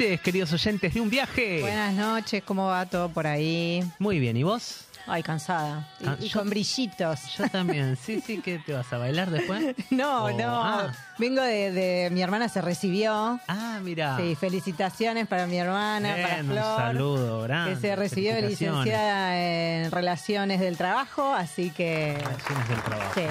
Noches, queridos oyentes de un viaje. Buenas noches, ¿cómo va todo por ahí? Muy bien, ¿y vos? Ay, cansada. Y, Ah, y yo- con brillitos. Yo también. Sí, sí, ¿qué te vas a bailar después? No, Oh, no. ah. Vengo de, de- Mi hermana se recibió. Ah, mira. Sí, felicitaciones para mi hermana, para Bien, Flor. un saludo, grande. Que se recibió de licenciada en Relaciones del Trabajo, así que. Relaciones del trabajo. Sí.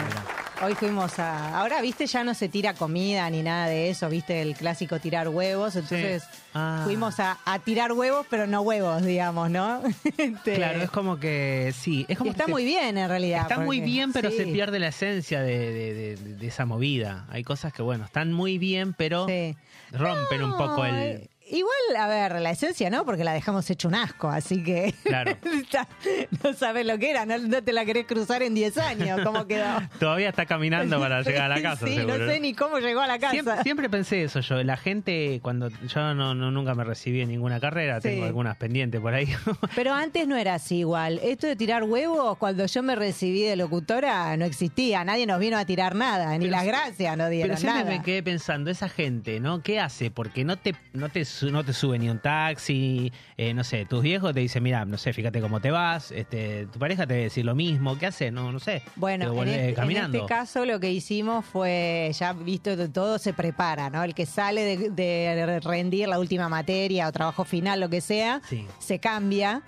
Hoy fuimos a. Ahora, viste, ya no se tira comida ni nada de eso, viste, el clásico tirar huevos. Entonces, Ah. fuimos a, a tirar huevos, pero no huevos, digamos, ¿no? Este, Claro, es como que sí, es como está que muy bien en realidad. Está muy bien, pero sí, se pierde la esencia de, de- de- de esa movida. Hay cosas que, bueno, están muy bien, pero sí. rompen un poco el... Igual, a ver, la esencia no, porque la dejamos hecho un asco, así que. Claro. No sabes lo que era, no, no te la querés cruzar en 10 años, ¿cómo quedó? Todavía está caminando para llegar a la casa, Sí, seguro. no sé ni cómo llegó a la casa. Siempre, siempre pensé eso yo. La gente, cuando yo no, no- nunca me recibí en ninguna carrera, Sí. tengo algunas pendientes por ahí. Pero antes no era así igual. Esto de tirar huevos, cuando yo me recibí de locutora, no existía. Nadie nos vino a tirar nada, ni Pero las gracias nos dieron Pero siempre nada. me quedé pensando, esa gente, ¿no? ¿Qué hace? Porque no te, no te, no te sube ni un taxi, eh, no sé, tus viejos te dicen, mira, no sé, fíjate cómo te vas, este, tu pareja te va a decir lo mismo, ¿qué hace? No, no sé. Bueno, en este, en caminando. este caso lo que hicimos fue, ya visto todo, se prepara, ¿no? El que sale de, de rendir la última materia o trabajo final, lo que sea, Sí. se cambia.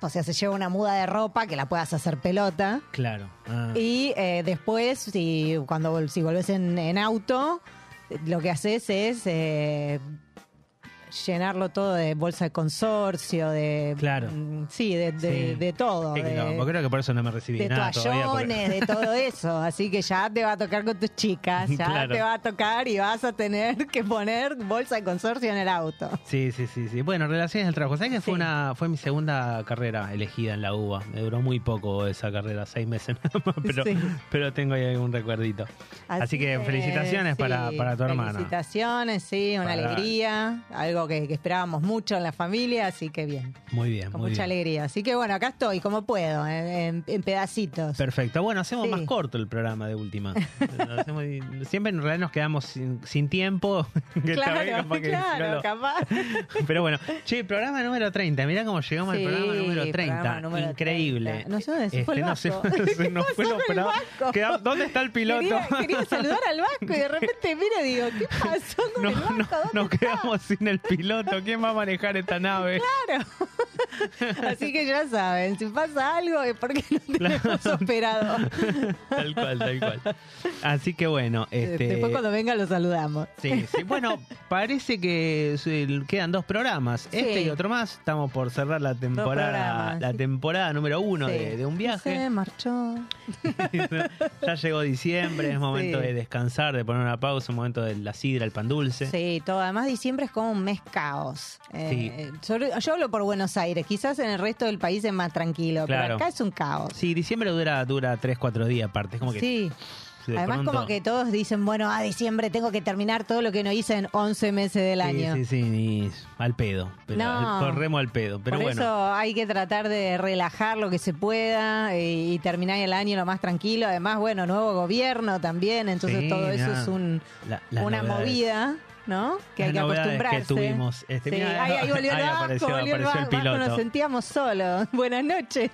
O sea, se lleva una muda de ropa que la puedas hacer pelota. Claro. Ah. Y eh, después, si, cuando, si volvés en, en auto, lo que haces es eh, llenarlo todo de bolsa de consorcio, de... Claro. mm, Sí, de, de- Sí. de todo. De- creo que por eso no me recibí de nada todavía. porque- toallones, de todo eso. Así que ya te va a tocar con tus chicas, ya Claro. te va a tocar y vas a tener que poner bolsa de consorcio en el auto. Sí, sí, sí, sí. Bueno, relaciones del trabajo. ¿Sabes que fue una, fue mi segunda carrera elegida en la UBA? Me duró muy poco esa carrera, seis meses nada más, pero, Sí. pero tengo ahí algún recuerdito. Así, que felicitaciones para, para tu hermana. Felicitaciones, sí, una Para- alegría, algo que, que esperábamos mucho en la familia, así que bien, Muy bien, con muy mucha bien. alegría. Así que bueno, acá estoy, como puedo, en, pedacitos. Perfecto. Bueno, hacemos Sí. más corto el programa de última. Hacemos- siempre en realidad nos quedamos sin, sin tiempo. que claro, capaz claro, capaz. Pero bueno, che, programa número 30. Mirá cómo llegamos Sí, al programa número 30. programa número Increíble. 30. No sé dónde se fue el no sé- Vasco. se nos fue lo ¿Dónde está el piloto? Quería, quería saludar al Vasco y de repente mire y digo, ¿qué pasó con No, el Vasco? no, ¿Dónde nos está? quedamos sin el piloto. ¿Quién va a manejar esta nave? Claro. Así que ya saben, si pasa algo es porque no tenemos operado. Tal cual, tal cual. Así que bueno, este. Después cuando venga lo saludamos. Sí, sí. Bueno, parece que quedan dos programas. Este y otro más. Estamos por cerrar la temporada, la temporada número uno Sí. de, de un Se viaje. marchó. ya llegó diciembre, es momento Sí. de descansar, de poner una pausa, un momento de la sidra, el pan dulce. Sí, todo. Además, diciembre es como un mes caos. Eh, Sí. yo hablo por Buenos Aires. Quizás en el resto del país es más tranquilo, Claro. pero acá es un caos. Sí, diciembre dura, dura 3, 4 días aparte. Es como que Sí. de Además, pronto- como que todos dicen, bueno, a diciembre tengo que terminar todo lo que no hice en 11 meses del Sí, año. Sí, sí, al pedo. Pero No. Corremos al pedo. Pero Por bueno. eso hay que tratar de relajar lo que se pueda y, y terminar el año lo más tranquilo. Además, bueno, nuevo gobierno también, entonces Sí, todo eso es un, La- una novedades. movida, ¿no? Que hay que acostumbrarse. que tuvimos. Este, Sí, mirá, ahí, ahí volvió el ahí Vasco, apareció- volvió el apareció el Vasco, piloto. nos sentíamos solos. Buenas noches.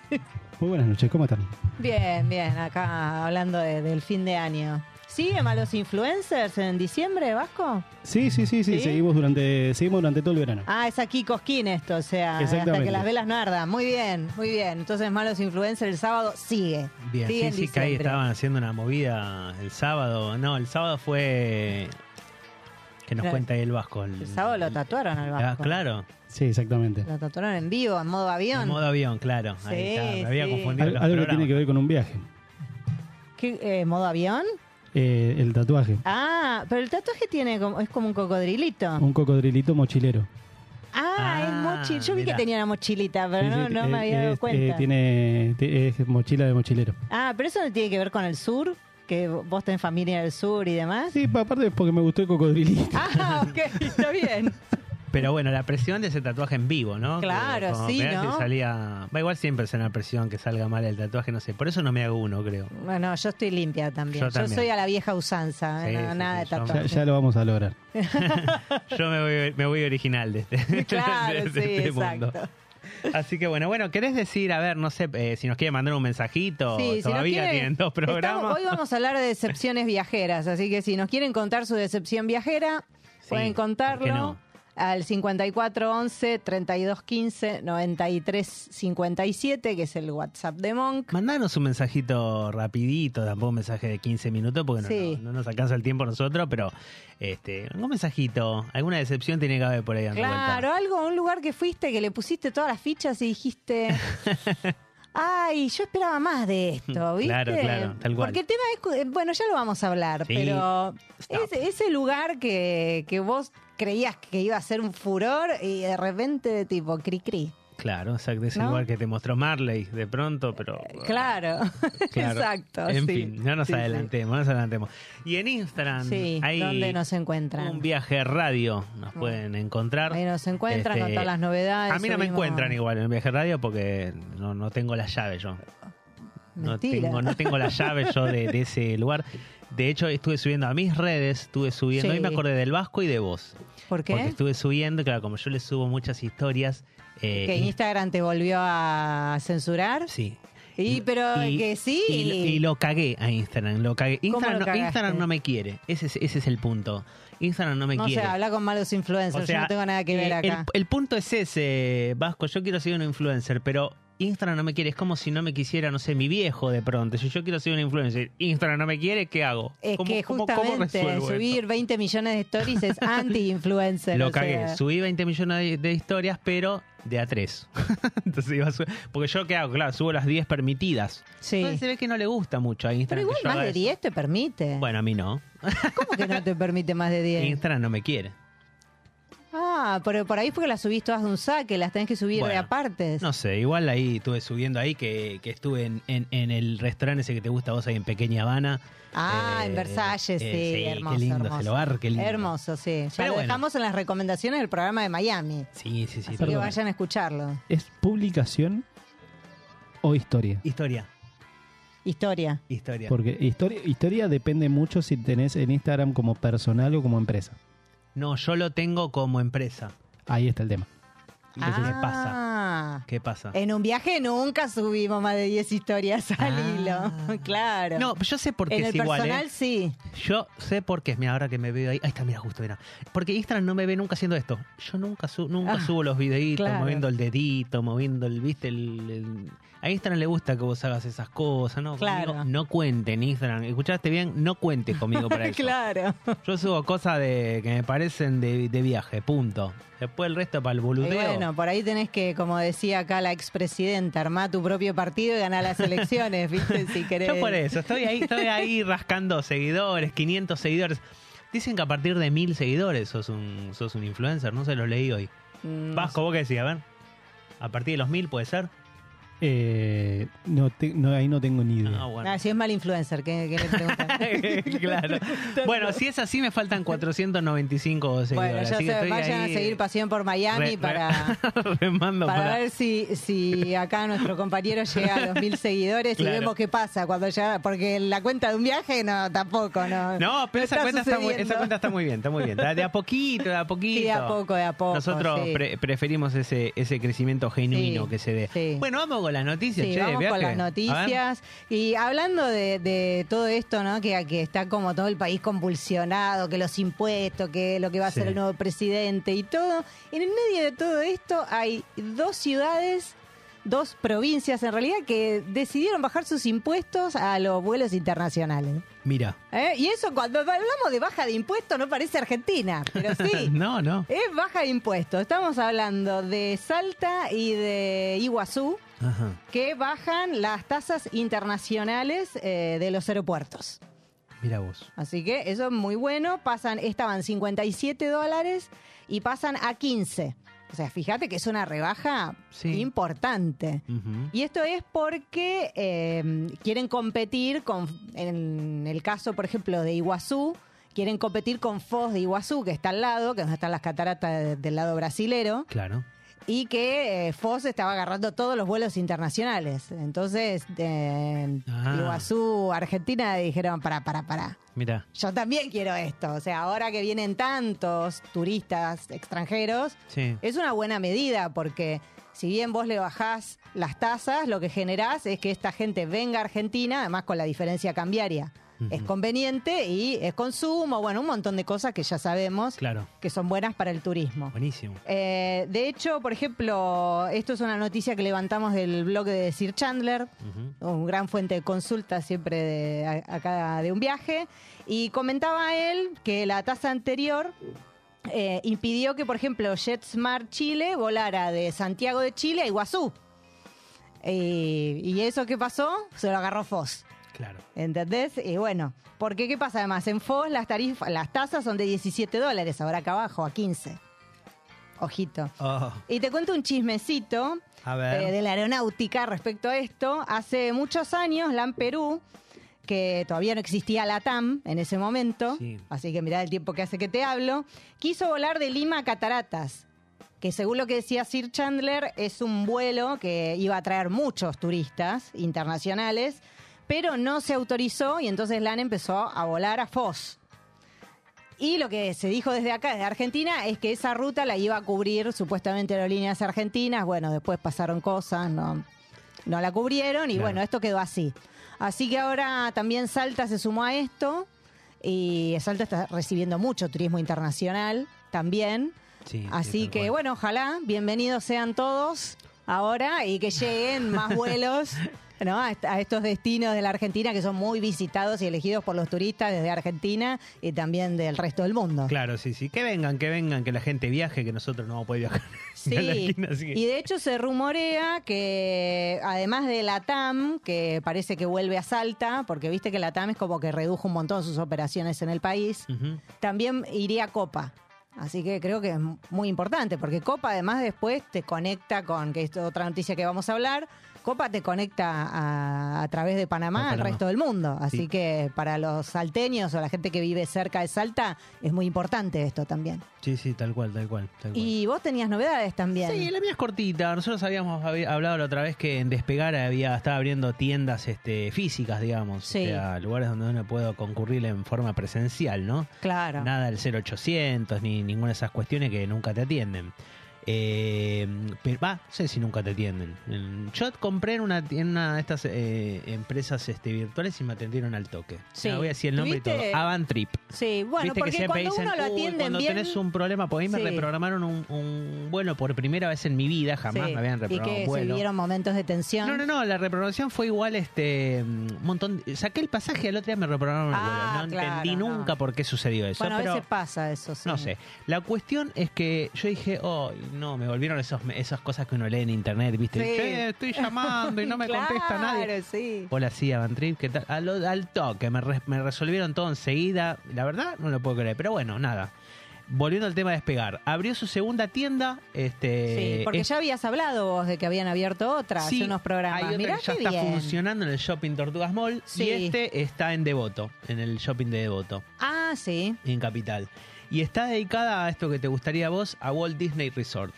Muy buenas noches, ¿cómo están? Bien, bien, acá hablando de- del fin de año. ¿Siguen a los influencers en diciembre, Vasco? Sí, sí, sí, sí, ¿Sí? seguimos durante seguimos durante todo el verano. Ah, es aquí Cosquín esto, o sea, hasta que las velas no ardan. Muy bien, muy bien. Entonces, Malos Influencers el sábado sigue. Bien, sigue en sí, sí, que ahí estaban haciendo una movida el sábado. No, el sábado fue. Que nos Claro. cuenta ahí el Vasco. El sábado lo tatuaron al Ah, Vasco. claro. Sí, exactamente. Lo tatuaron en vivo, en modo avión. En modo avión, claro. Ahí Sí, está, me había sí. confundido. Al- los algo que programas. tiene que ver con un viaje. ¿Qué, eh, ¿Modo avión? Eh, el tatuaje. Ah, pero el tatuaje tiene como, es como un cocodrilito. Un cocodrilito mochilero. Ah, Ah, es mochila. Yo vi mirá. que tenía una mochilita, pero Sí, no, sí, no eh, me había dado es- cuenta. eh, tiene, es mochila de mochilero. Ah, pero eso no tiene que ver con el sur, que vos tenés familia del sur y demás. Sí, pa- aparte es porque me gustó el cocodrilito. Ah, ok, está bien. Pero bueno, la presión de ese tatuaje en vivo, ¿no? Claro, como sí, ¿no? si salía... Va, igual siempre es una presión que salga mal el tatuaje, no sé. Por eso no me hago uno, creo. Bueno, yo estoy limpia también. Yo soy a la vieja usanza, Sí, no- sí, nada sí, de Ya, tatuaje. ya lo vamos a lograr. Yo me voy, me voy original de este, Claro, de sí, este mundo. Así que bueno, bueno, ¿querés decir, a ver, no sé, eh, si nos quiere mandar un mensajito? Sí, si Todavía quieren- tienen dos programas. Estamos- hoy vamos a hablar de decepciones viajeras, así que si nos quieren contar su decepción viajera, Sí, pueden ¿por contarlo? Al 5411 3215 9357, que es el WhatsApp de Monk. Mandanos un mensajito rapidito, tampoco un mensaje de 15 minutos, porque no- Sí. no, no nos alcanza el tiempo nosotros, pero este, un mensajito, alguna decepción tiene que haber por ahí dando Claro, vuelta. algo, un lugar que fuiste, que le pusiste todas las fichas y dijiste. Ay, yo esperaba más de esto, ¿viste? Claro, claro, tal cual. Porque el tema es, eh, bueno, ya lo vamos a hablar, Sí, pero ese lugar que, que vos creías que iba a ser un furor y de repente tipo cri cri. Claro, exacto, ese ¿No? lugar que te mostró Marley de pronto, pero... Claro, Claro. exacto. En sí. fin, no nos Sí, sí. adelantemos, no nos adelantemos. Y en Instagram Sí, hay ¿dónde nos encuentran? un viaje radio, nos pueden encontrar. Ahí nos encuentran con Este, todas las novedades. A mí no me encuentran igual en viaje radio porque no, no tengo la llave yo. No tengo, no tengo la llave yo de, de ese lugar. De hecho, estuve subiendo a mis redes, estuve subiendo, Sí. y me acordé del Vasco y de vos. ¿Por Porque qué? estuve subiendo, claro, como yo le subo muchas historias. eh, Que Instagram te volvió a censurar. Sí. Y, pero Y- que sí. Y, y lo cagué a Instagram, lo cagué. ¿Cómo Instagram, lo no? Instagram no me quiere, ese es, ese es el punto. Instagram no me no quiere. sé, habla con malos influencers. O sea, yo no tengo nada que ver eh, acá. El, el punto es ese, Vasco. Yo quiero ser un influencer, pero Instagram no me quiere. Es como si no me quisiera, no sé, mi viejo de pronto. Si yo quiero ser un influencer, Instagram no me quiere, ¿qué hago? es ¿Cómo- que cómo- cómo justamente resuelvo subir esto? 20 millones de stories es anti-influencer. Lo o sea, cagué. Subí 20 millones de, de historias, pero de a 3. Entonces iba a su- Porque yo, ¿qué hago? Claro, subo las 10 permitidas. Sí. Entonces se ve que no le gusta mucho a Pero Instagram. igual que yo más de eso. 10 te permite. Bueno, a mí no. ¿Cómo que no te permite más de 10? Instagram no me quiere. Ah, pero por ahí porque las subís todas de un saque, las tenés que subir de Bueno, apartes. No sé, igual ahí estuve subiendo ahí que, que estuve en, en- en el restaurante ese que te gusta a vos ahí en Pequeña Habana. Ah, Eh, en Versalles, sí, eh, sí, hermoso. Qué lindo hermoso. ese lugar, qué lindo. Hermoso, sí. Ya Pero lo bueno. dejamos en las recomendaciones del programa de Miami. Sí, sí, sí. Así que vayan a escucharlo. ¿Es publicación o historia? Historia, Historia. historia. Porque historia, historia depende mucho si tenés en Instagram como personal o como empresa. No, yo lo tengo como empresa. Ahí está el tema. Entonces, ¿qué pasa? Ah. ¿Qué pasa? En un viaje nunca subimos más de 10 historias al Ah. hilo. claro. No, yo sé por qué en es el igual, personal ¿eh? sí. Yo sé por qué. Mira, ahora que me veo ahí. Ahí está, mira, justo, mira. Porque Instagram no me ve nunca haciendo esto. Yo nunca, su- nunca Ah, subo los videitos, claro. moviendo el dedito, moviendo el, viste, el, el- A Instagram le gusta que vos hagas esas cosas, ¿no? Claro. Conmigo no cuenten Instagram. ¿Escuchaste bien? No cuente conmigo para eso. claro. Yo subo cosas de que me parecen de, de viaje, punto. Después el resto para el Y boludeo. bueno, por ahí tenés que, como decía acá la expresidenta, armar tu propio partido y ganar las elecciones, ¿viste? Si querés. Yo por eso, estoy ahí, estoy ahí rascando seguidores, 500 seguidores. Dicen que a partir de 1000 seguidores sos un, sos un influencer, no se lo leí hoy. Mm, Vasco, ¿vos qué decías? A ver. A partir de los 1000 puede ser. Eh, no, te- no, ahí no tengo ni idea. Ah, bueno. Ah, si es mal influencer, ¿qué, qué le preguntan? claro. Bueno, si es así, me faltan 495 seguidores. bueno, ya así que se estoy vayan ahí, a seguir Pasión por Miami re- para, para para. ver si, si acá nuestro compañero llega a los mil seguidores Claro. y vemos qué pasa cuando llega. Porque la cuenta de un viaje, no, tampoco, ¿no? No, pero esa, cuenta está muy, sucediendo. esa cuenta está muy bien, está muy bien. De a poquito, de a poquito. Sí, de a poco, de a poco. Nosotros sí. pre- preferimos ese, ese crecimiento genuino Sí, que se dé. sí. Bueno, vamos con con las noticias, Sí, che, vamos viaje. con las noticias. Y hablando de, de todo esto, ¿no? Que, que está como todo el país convulsionado, que los impuestos, que lo que va a Sí. ser el nuevo presidente y todo. En el medio de todo esto hay dos ciudades, dos provincias en realidad, que decidieron bajar sus impuestos a los vuelos internacionales. Mira. ¿Eh? Y eso cuando hablamos de baja de impuestos no parece Argentina, pero sí. no, no. Es baja de impuestos. Estamos hablando de Salta y de Iguazú Ajá. que bajan las tasas internacionales eh, de los aeropuertos. Mira vos. Así que eso es muy bueno. Pasan, estaban 57 dólares y pasan a 15. O sea, fíjate que es una rebaja Sí. importante. Y esto es porque eh, quieren competir con, en el caso, por ejemplo, de Iguazú, quieren competir con Foz de Iguazú, que está al lado, que donde están las cataratas de- del lado brasilero, Claro. Y que eh, Foz estaba agarrando todos los vuelos internacionales. Entonces, eh, Ah. Iguazú, Argentina, dijeron, para, para, para. Mira. Yo también quiero esto. O sea, ahora que vienen tantos turistas extranjeros, Sí. es una buena medida porque si bien vos le bajás las tasas, lo que generás es que esta gente venga a Argentina, además con la diferencia cambiaria. Es conveniente y es consumo, bueno, un montón de cosas que ya sabemos Claro. que son buenas para el turismo. Buenísimo. Eh, de hecho, por ejemplo, esto es una noticia que levantamos del blog de Sir Chandler, Ujú. un gran fuente de consulta siempre de, a- acá de un viaje, y comentaba él que la tasa anterior eh, impidió que, por ejemplo, JetSmart Chile volara de Santiago de Chile a Iguazú. Eh, ¿Y eso qué pasó? Se lo agarró Foz. Claro. ¿Entendés? Y bueno, porque ¿qué pasa además? En Foz las tarifas, las tasas son de 17 dólares, ahora acá abajo a 15. Ojito. Oh, Y te cuento un chismecito a ver. eh, de la aeronáutica respecto a esto. Hace muchos años, LAN Perú, que todavía no existía la TAM en ese momento, Sí. así que mirá el tiempo que hace que te hablo, quiso volar de Lima a Cataratas, que según lo que decía Sir Chandler, es un vuelo que iba a traer muchos turistas internacionales, pero no se autorizó y entonces LAN empezó a volar a Foz. Y lo que se dijo desde acá, desde Argentina, es que esa ruta la iba a cubrir supuestamente aerolíneas argentinas. Bueno, después pasaron cosas, no, no la cubrieron y Claro. bueno, esto quedó así. Así que ahora también Salta se sumó a esto y Salta está recibiendo mucho turismo internacional también. Sí, sí, Así que bueno, ojalá bienvenidos sean todos ahora y que lleguen más vuelos. ¿No? a, est- a estos destinos de la Argentina que son muy visitados y elegidos por los turistas desde Argentina y también del resto del mundo. Claro, sí, sí. Que vengan, que vengan, que la gente viaje, que nosotros no vamos a poder viajar. Sí, a la esquina, que- y de hecho se rumorea que además de la TAM, que parece que vuelve a Salta, porque viste que la TAM es como que redujo un montón sus operaciones en el país, también iría a Copa. Así que creo que es muy importante, porque Copa además después te conecta con, que es otra noticia que vamos a hablar, Copa te conecta a, a través de Panamá, al resto del mundo. Así Sí. que para los salteños o la gente que vive cerca de Salta es muy importante esto también. Sí, sí, tal cual, tal cual. Tal cual. Y vos tenías novedades también. Sí, la mía es cortita. Nosotros habíamos hablado la otra vez que en Despegar había estaba abriendo tiendas este, físicas, digamos. Sí. O sea, lugares donde uno puede concurrir en forma presencial, ¿no? Claro. Nada del 0800 ni ninguna de esas cuestiones que nunca te atienden. Eh, pero va, no sé si nunca te atienden. En- Yo compré en una, en una de estas eh, empresas este, virtuales y me atendieron al toque. Sí. Voy a decir el nombre y todo. Avantrip. Sí, bueno, que porque siempre cuando dicen, uno lo "Uy, atienden cuando bien... tenés un problema, porque a mí me Sí. reprogramaron un, un vuelo por primera vez en mi vida, jamás sí, me habían y reprogramado que un se vuelo. vivieron momentos de tensión. No, no, no, la reprogramación fue igual, este, un montón. Saqué el pasaje y al otro día me reprogramaron el Ah, vuelo. No claro, entendí no. nunca por qué sucedió eso. Bueno, a pero veces pasa eso, sí. no sé. La cuestión es que yo dije, oh, no, me volvieron esos, esas cosas que uno lee en internet, ¿viste? Sí. Che, estoy llamando y no me contesta nadie. Claro, sí. Hola, sí, Avantrip, ¿qué tal? Al, al toque, me, re- me resolvieron todo enseguida. La verdad, no lo puedo creer. Pero bueno, nada. Volviendo al tema de despegar. Abrió su segunda tienda. Este, Sí, porque es- ya habías hablado vos de que habían abierto otra, Sí, hace unos programas. Hay otra Mirá que ya está bien. funcionando en el Shopping Tortugas Mall. Sí. Y este está en Devoto, en el Shopping de Devoto, Ah, sí. en Capital. Y está dedicada a esto que te gustaría a vos, a Walt Disney Resort.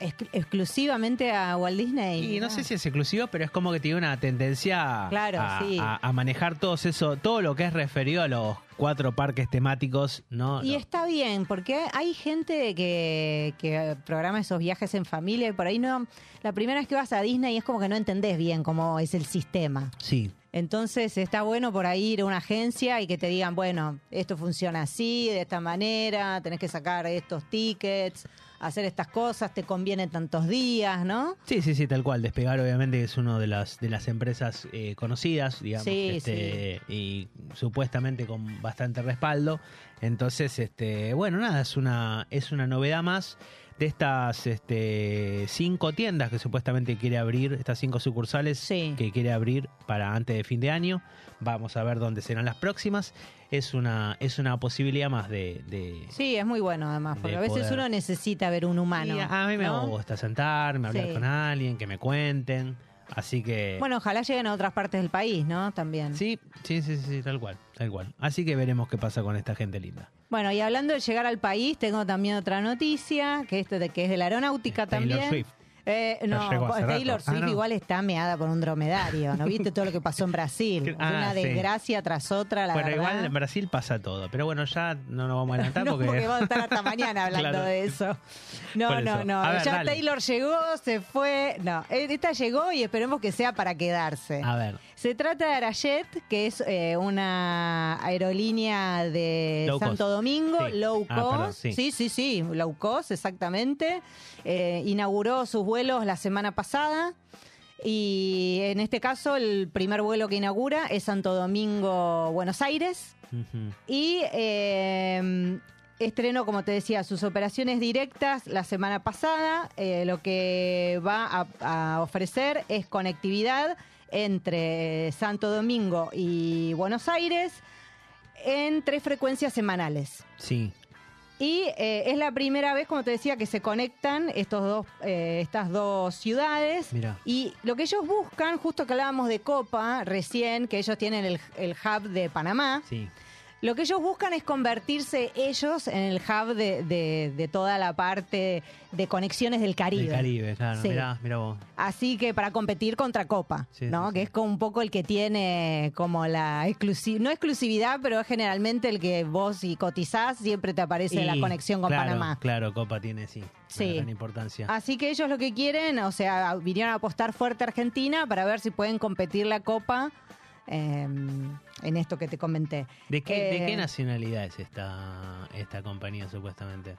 Ex- exclusivamente a Walt Disney. Y no Ah. sé si es exclusivo, pero es como que tiene una tendencia Claro, a, sí. a- a manejar todos eso, todo lo que es referido a los cuatro parques temáticos, ¿no? Y No. está bien, porque hay gente que, que programa esos viajes en familia y por ahí no. La primera vez que vas a Disney es como que no entendés bien cómo es el sistema. Sí, Entonces está bueno por ahí ir a una agencia y que te digan, bueno, esto funciona así, de esta manera, tenés que sacar estos tickets, hacer estas cosas, te conviene tantos días, ¿no? sí, sí, sí, tal cual. Despegar obviamente es una de las de las empresas eh, conocidas, digamos, Sí, este, y supuestamente con bastante respaldo. Entonces, este, bueno, nada, es una es una novedad más de estas este, cinco tiendas que supuestamente quiere abrir, estas cinco sucursales Sí. que quiere abrir para antes de fin de año. Vamos a ver dónde serán las próximas. Es una, es una posibilidad más de... de- Sí, es muy bueno además, porque a veces poder. uno necesita ver un humano. A mí me ¿no? gusta sentarme, hablar Sí. con alguien, que me cuenten. Así que... Bueno, ojalá lleguen a otras partes del país, ¿no? También. Sí, sí, sí, sí, tal cual, tal cual. Así que veremos qué pasa con esta gente linda. Bueno, y hablando de llegar al país, tengo también otra noticia, que esto de que es de la aeronáutica Taylor también. Swift. Eh, no, Taylor. Ah, Swift no. igual está meada por un dromedario, ¿no viste todo lo que pasó en Brasil? Ah, Una sí. desgracia tras otra, la bueno, verdad. igual en Brasil pasa todo. Pero bueno, ya no nos vamos a adelantar no, porque... porque vamos a estar hasta mañana hablando Claro. de eso. No, no, no. Ver, ya dale. Taylor llegó, se fue. No, eh, esta llegó y esperemos que sea para quedarse. A ver, Se trata de Arajet, que es eh, una aerolínea de Low Santo cost. Domingo, Sí. low Ah, cost. perdón, sí. sí, sí, sí, low cost, exactamente. Eh, inauguró sus vuelos la semana pasada. Y en este caso, el primer vuelo que inaugura es Santo Domingo, Buenos Aires. Y eh, estrenó, como te decía, sus operaciones directas la semana pasada. Eh, lo que va a, a ofrecer es conectividad entre Santo Domingo y Buenos Aires en tres frecuencias semanales. sí, Y eh, es la primera vez, como te decía, que se conectan estos dos, eh, estas dos ciudades. mira. Y lo que ellos buscan, justo que hablábamos de Copa recién, que ellos tienen el, el hub de Panamá, Sí, lo que ellos buscan es convertirse ellos en el hub de, de- de toda la parte de conexiones del Caribe. del Caribe, claro. Sí. Mirá, mirá vos. Así que para competir contra Copa, Sí, ¿no? sí, Que es como un poco el que tiene como la exclusividad, no exclusividad, pero es generalmente el que vos si cotizás siempre te aparece la conexión con claro, Panamá. Claro, Copa tiene, sí, Sí. gran importancia. Así que ellos lo que quieren, o sea, vinieron a apostar fuerte a Argentina para ver si pueden competir la Copa eh, en esto que te comenté. ¿De qué, ¿De Eh, qué nacionalidad es esta, esta compañía supuestamente?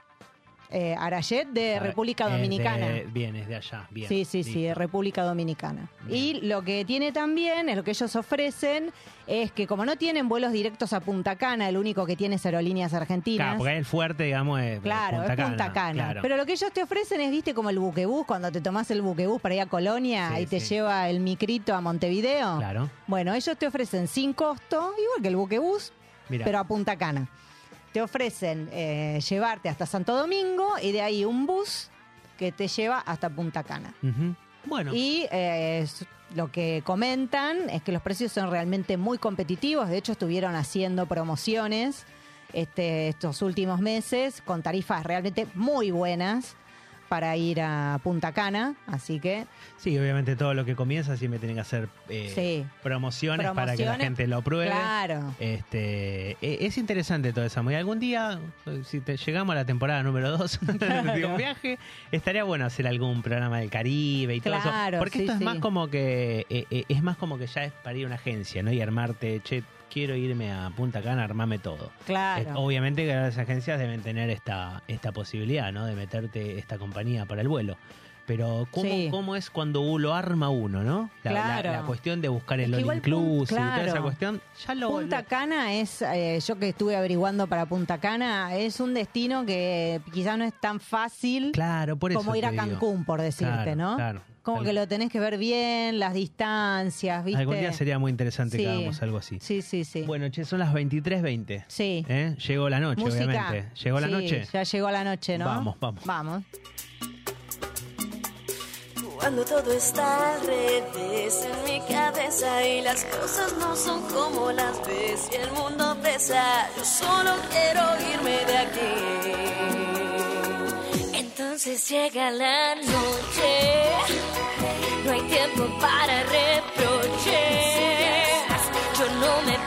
Eh, Arayet de A ver, República es de- Dominicana. bien, es de allá. Bien, Sí, sí, sí, de. República Dominicana. Bien. Y lo que tiene también, es lo que ellos ofrecen, es que como no tienen vuelos directos a Punta Cana, el único que tiene es Aerolíneas Argentinas. Claro, porque el fuerte, digamos, es Claro, Punta es Punta Cana. Claro. Pero lo que ellos te ofrecen es, viste, como el buquebús, cuando te tomás el buquebús para ir a Colonia Sí, y te sí. lleva el micrito a Montevideo. Claro, Bueno, ellos te ofrecen sin costo, igual que el buquebús, pero a Punta Cana. Te ofrecen eh, llevarte hasta Santo Domingo y de ahí un bus que te lleva hasta Punta Cana. Bueno, Y eh, lo que comentan es que los precios son realmente muy competitivos. De hecho, estuvieron haciendo promociones este, estos últimos meses con tarifas realmente muy buenas para ir a Punta Cana. Así que sí, obviamente todo lo que comienza siempre tiene que hacer eh, sí, promociones, para que la gente lo pruebe. claro. Este, e- es interesante todo eso. Y algún día, si te- llegamos a la temporada número 2 de un viaje, estaría bueno hacer algún programa del Caribe y todo Claro, eso. Porque sí, esto es sí. más como que eh, eh, es más como que ya es para ir a una agencia, ¿no? Y armarte, che, quiero irme a Punta Cana, armame todo. Eh, Claro. obviamente que las agencias deben tener esta, esta posibilidad, ¿no? De meterte esta compañía para el vuelo. Pero ¿cómo, Sí. cómo es cuando uno lo arma uno, no? La, la- Claro. la cuestión de buscar el all inclusive y toda esa claro. cuestión, ya lo... Punta Cana es, eh, yo que estuve averiguando para Punta Cana, es un destino que quizás no es tan fácil Claro, por eso como ir a digo. Cancún, por decirte, Claro, ¿no? Claro. Como Al- que lo tenés que ver bien, las distancias, ¿viste? Algún día sería muy interesante que Sí. hagamos algo así. Sí, sí, sí. Bueno, che, son las 23.20. sí. ¿eh? Llegó la noche, Música. obviamente. ¿Llegó la Sí, noche? Ya llegó la noche, ¿no? Vamos, vamos. Vamos. Cuando todo está al revés en mi cabeza y las cosas no son como las ves y el mundo pesa, yo solo quiero irme de aquí. Entonces llega la noche, no hay tiempo para reproches. Yo no me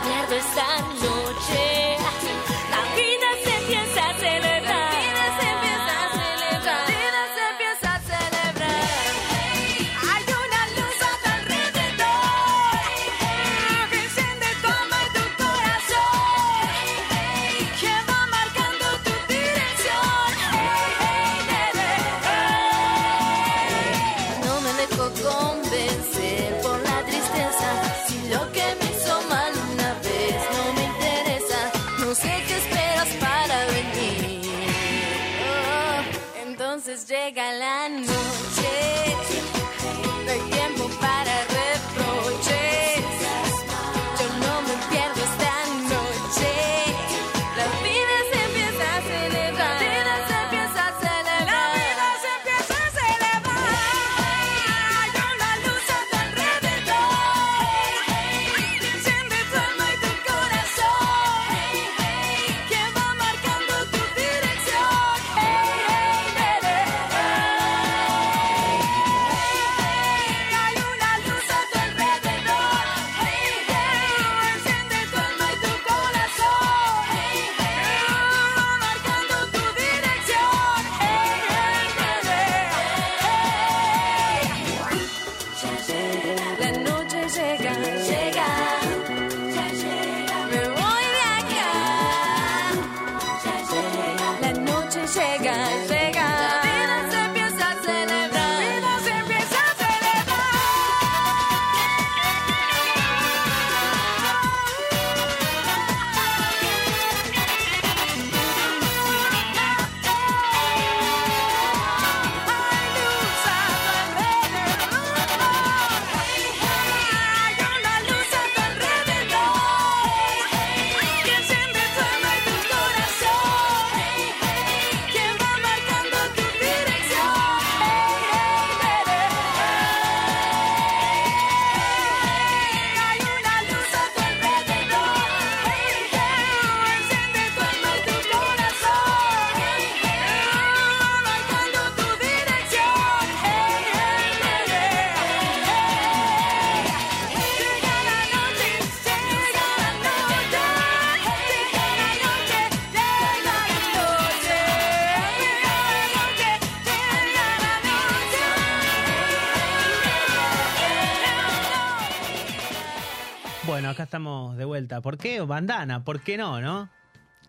¿Por qué? Bandana, ¿por qué no, no?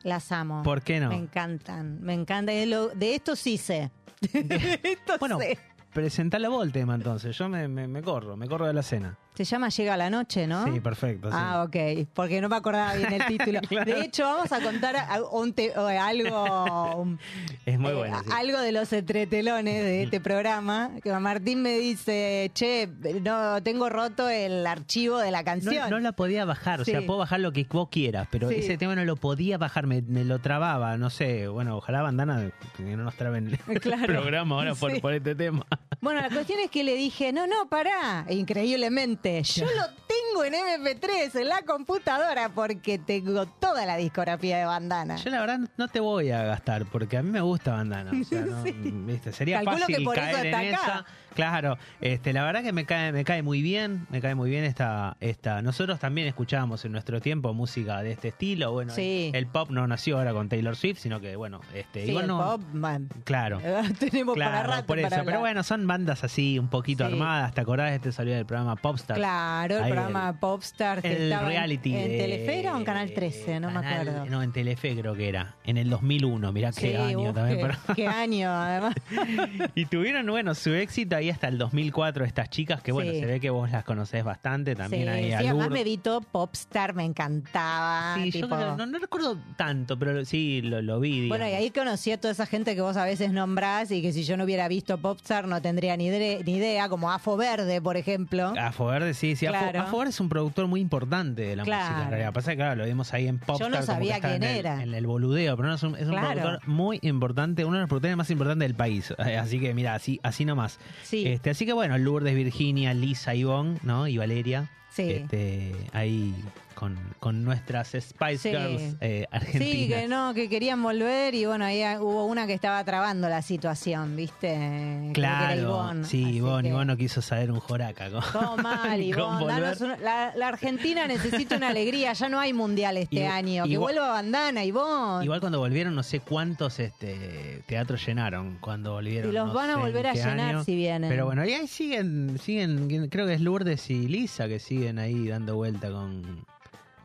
Las amo. ¿Por qué no? Me encantan, me encanta. De, lo- de esto sí sé. De esto Bueno, sé. Presentalo vos el tema entonces. Yo me, me- me corro, me corro de la cena. Se llama Llega la noche, ¿no? Sí, perfecto. sí. Ah, ok, porque no me acordaba bien el título. Claro. De hecho, vamos a contar a- un te- o algo, un- Es muy eh, bueno. sí. algo de los entretelones de este programa. Que Martín me dice, che, no tengo roto el archivo de la canción. no la podía bajar, o sea, puedo bajar lo que vos quieras, pero ese tema no lo podía bajar, me, me lo trababa, no sé, bueno, ojalá bandana que no nos traben el Claro. programa ahora por, por este tema. Bueno, la cuestión es que le dije, no, no, pará. Increíblemente, yo lo tengo en MP3, en la computadora, porque tengo toda la discografía de Bandana. Yo la verdad no te voy a gastar, porque a mí me gusta bandana, o sea, no, ¿viste? sería Calculo que fácil por eso en está acá. esa. Claro, este, la verdad que me cae, me cae muy bien, me cae muy bien esta, esta. Nosotros también escuchábamos en nuestro tiempo música de este estilo. Bueno, Sí. el, el pop no nació ahora con Taylor Swift, sino que bueno, este, Sí, igual el no. pop, man. Claro. Tenemos para Claro, rato por eso. para Pero bueno, son bandas así, un poquito Sí. armadas. ¿Te acordás? Este salió del programa Popstar. Claro, el Ahí programa Popstar que el estaba en- reality. en, de- Telefera o en Canal 13, no me acuerdo. No, en Telefe creo que era. En el 2001, mirá qué año uf, también. qué, pero- qué año, además. y tuvieron, bueno, su éxito ahí hasta el 2004 estas chicas, que bueno, Sí. se ve que vos las conocés bastante. También sí, ahí sí, además me evitó Popstar, me encantaba. Sí, yo tipo- no, no recuerdo tanto, pero sí lo, lo vi. Bueno, y ahí conocí a toda esa gente que vos a veces nombrás y que si yo no hubiera visto Popstar no tendría ni, ni idea, como Afo Verde, por ejemplo. Afo Verde, sí, sí. Afo- Claro. Afo Verde es un productor muy importante de la Claro. música. En realidad. Pasa que, claro, lo vimos ahí en Popstar. como que sabía quién en el- era. En el boludeo, pero no, es un, es un Claro. productor muy importante, uno de los productores más importantes del país. Así que, mira, así, así nomás. Sí. Este, así que, bueno, Lourdes, Virginia, Lisa, Ivonne, ¿no? Y Valeria. Sí. Este, ahí con, con nuestras Spice Sí. Girls eh, argentinas. Sí, que no, que querían volver y bueno, ahí hubo una que estaba trabando la situación, ¿viste? Creo que era Claro, Ivonne, sí, Ivonne, que- Ivonne no quiso saber un joraca. con- Todo mal, Ivonne. volver. danos una- la, la Argentina necesita una alegría. Ya no hay mundial este Igual- año. Que igual- vuelva Bandana, Ivonne. Igual cuando volvieron, no sé cuántos este, teatros llenaron cuando volvieron. Y los no van a volver a llenar año. si vienen. Pero bueno, y ahí siguen, siguen, creo que es Lourdes y Lisa que siguen ahí dando vuelta con,